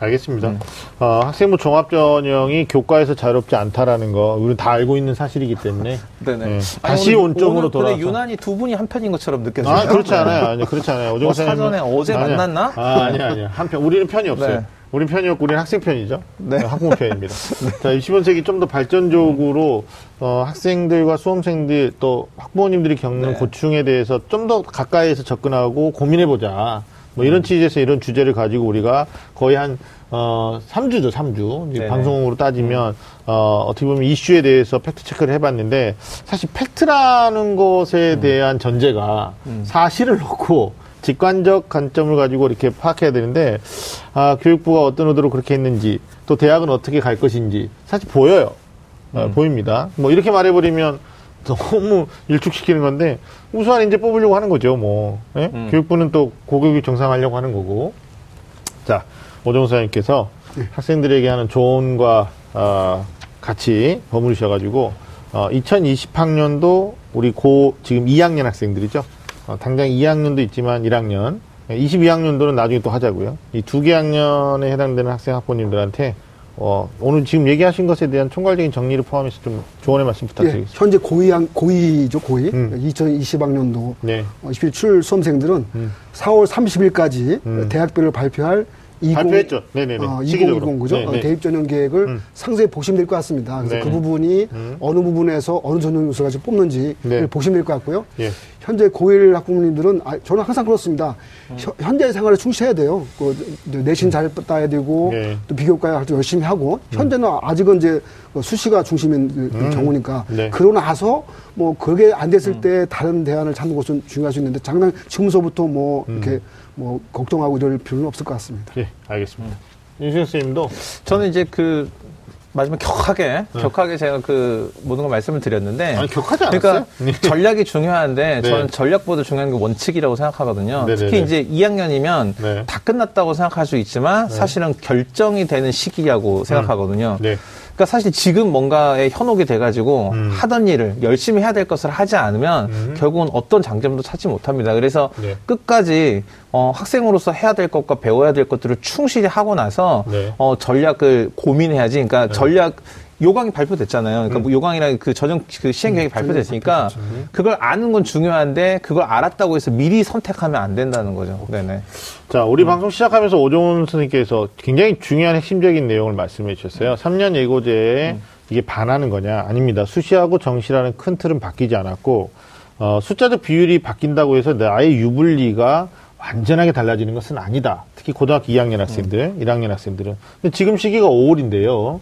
알겠습니다. 어, 학생부 종합전형이 교과에서 자유롭지 않다라는 거 우리 다 알고 있는 사실이기 때문에
네네.
네.
아니,
다시
오늘-
원점으로
오늘 근데 유난히 두 분이 한 편인 것처럼 느껴져요.
아 그렇지 않아요. 아니 그렇지 않아요. 선생님은-
사전에 어제
아니야.
만났나?
아 아니 아니 한편 우리는 편이 없어요.
네.
우리는 편이 없고 우리는 학생 편이죠.
네.
학부모 편입니다. [laughs] 자 21세기 좀 더 발전적으로 어, 학생들과 수험생들 또 학부모님들이 겪는
네.
고충에 대해서 좀 더 가까이에서 접근하고 고민해 보자. 뭐 이런 취지에서 이런 주제를 가지고 우리가 거의 한 어, 3주죠, 3주. 이제. 방송으로 따지면, 어, 어떻게 보면 이슈에 대해서 팩트 체크를 해봤는데, 사실 팩트라는 것에 대한 전제가 사실을 놓고 직관적 관점을 가지고 이렇게 파악해야 되는데, 아, 교육부가 어떤 의도로 그렇게 했는지, 또 대학은 어떻게 갈 것인지, 사실 보여요. 어, 보입니다. 뭐, 이렇게 말해버리면 너무 [laughs] 일축시키는 건데, 우수한 인재 뽑으려고 하는 거죠, 뭐. 예? 교육부는 또 고교육 정상하려고 하는 거고. 자, 오정호 사장님께서 학생들에게 하는 조언과 어, 같이 버무리셔가지고 어, 2020학년도 우리 고 지금 2학년 학생들이죠. 어, 당장 2학년도 있지만 1학년, 22학년도는 나중에 또 하자고요. 이 두 개 학년에 해당되는 학생 학부모님들한테 어, 오늘 지금 얘기하신 것에 대한 총괄적인 정리를 포함해서 좀 조언의 말씀
예,
부탁드리겠습니다.
현재 고2학, 고2죠, 고2.
음.
2020학년도
네.
어, 27 수험생들은 4월 30일까지
음.
대학별을 발표할 20,
발표했죠. 네네네.
어,
시기적으로.
2020 그죠?
네,
어,
네.
대입 전형 계획을
음.
상세히 보시면 될 것 같습니다. 그래서
네.
그 부분이 어느 부분에서 어느 전형 요소가 지금 뽑는지
네.
보시면 될 것 같고요.
예.
현재 고1 학부모님들은 아, 저는 항상 그렇습니다. 현- 현재 생활에 충실해야 돼요. 그 내신 잘 따야 되고
네.
또 비교과 활동 열심히 하고 현재는 아직은 이제 그 수시가 중심인 그 경우니까
네.
그러고 나서 뭐 그게 안 됐을 때 다른 대안을 찾는 것은 중요할 수 있는데 장난 지금서부터 뭐 이렇게 뭐 걱정하고 이럴 필요는 없을 것 같습니다.
예, 알겠습니다. 윤수영 선생님도
저는 이제 그 마지막 격하게 격하게 제가 그 모든 걸 말씀을 드렸는데
네. 아니, 격하지 않았어요?
그러니까 전략이 중요한데
네.
저는 전략보다 중요한 게 원칙이라고 생각하거든요.
네네네.
특히 이제 2학년이면
네.
다 끝났다고 생각할 수 있지만 사실은 결정이 되는 시기라고 생각하거든요.
네.
그러니까 사실 지금 뭔가에 현혹이 돼가지고
음.
하던 일을 열심히 해야 될 것을 하지 않으면 결국은 어떤 장점도 찾지 못합니다. 그래서
네.
끝까지 어, 학생으로서 해야 될 것과 배워야 될 것들을 충실히 하고 나서
네.
어, 전략을 고민해야지. 그러니까 전략 요강이 발표됐잖아요. 그러니까 뭐 요강이랑 그 전형 그 시행 계획이 발표됐으니까 그걸 아는 건 중요한데 그걸 알았다고 해서 미리 선택하면 안 된다는 거죠. 네네.
자, 우리 방송 시작하면서 오종훈 선생님께서 굉장히 중요한 핵심적인 내용을 말씀해 주셨어요. 3년 예고제에 이게 반하는 거냐? 아닙니다. 수시하고 정시라는 큰 틀은 바뀌지 않았고, 어, 숫자적 비율이 바뀐다고 해서 나의 유불리가 완전하게 달라지는 것은 아니다. 특히 고등학교 2학년 학생들, 1학년 학생들은. 근데 지금 시기가 5월인데요.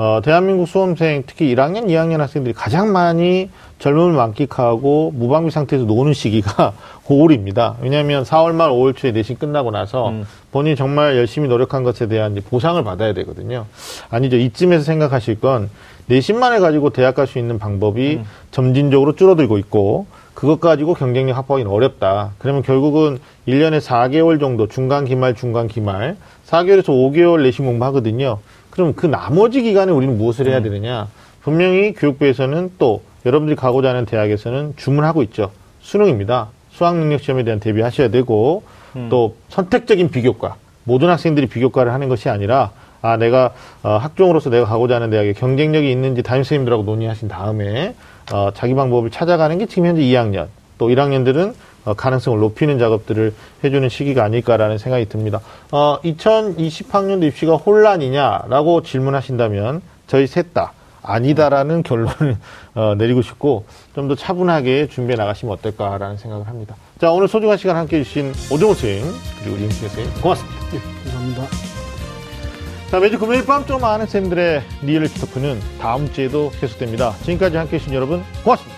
어, 대한민국 수험생 특히 1학년, 2학년 학생들이 가장 많이 젊음을 만끽하고 무방비 상태에서 노는 시기가 [laughs] 5월입니다. 왜냐하면 4월 말 5월 초에 내신 끝나고 나서
음.
본인이 정말 열심히 노력한 것에 대한 보상을 받아야 되거든요. 아니죠. 이쯤에서 생각하실 건 내신만을 가지고 대학 갈 수 있는 방법이 점진적으로 줄어들고 있고 그것 가지고 경쟁력 확보하기는 어렵다. 그러면 결국은 1년에 4개월 정도 중간 기말 중간 기말 4개월에서 5개월 내신 공부하거든요. 그럼 그 나머지 기간에 우리는 무엇을 해야 되느냐? 분명히 교육부에서는 또 여러분들이 가고자 하는 대학에서는 주문하고 있죠. 수능입니다. 수학 능력 시험에 대한 대비하셔야 되고 또 선택적인 비교과 모든 학생들이 비교과를 하는 것이 아니라 아 내가 어, 학종으로서 내가 가고자 하는 대학에 경쟁력이 있는지 담임 선생님들하고 논의하신 다음에 어, 자기 방법을 찾아가는 게 지금 현재 2학년 또 1학년들은 어, 가능성을 높이는 작업들을 해주는 시기가 아닐까라는 생각이 듭니다. 어, 2020학년도 입시가 혼란이냐라고 질문하신다면 저희 셋 다 아니다라는 결론을 어, 내리고 싶고 좀 더 차분하게 준비해 나가시면 어떨까라는 생각을 합니다. 자 오늘 소중한 시간 함께해 주신 오정호 선생님 그리고 임승혜 선생님 고맙습니다.
감사합니다.
자, 매주 금요일 밤 좀 아는 쌤들의 리얼리티 토크는 다음 주에도 계속됩니다. 지금까지 함께 해 주신 여러분 고맙습니다.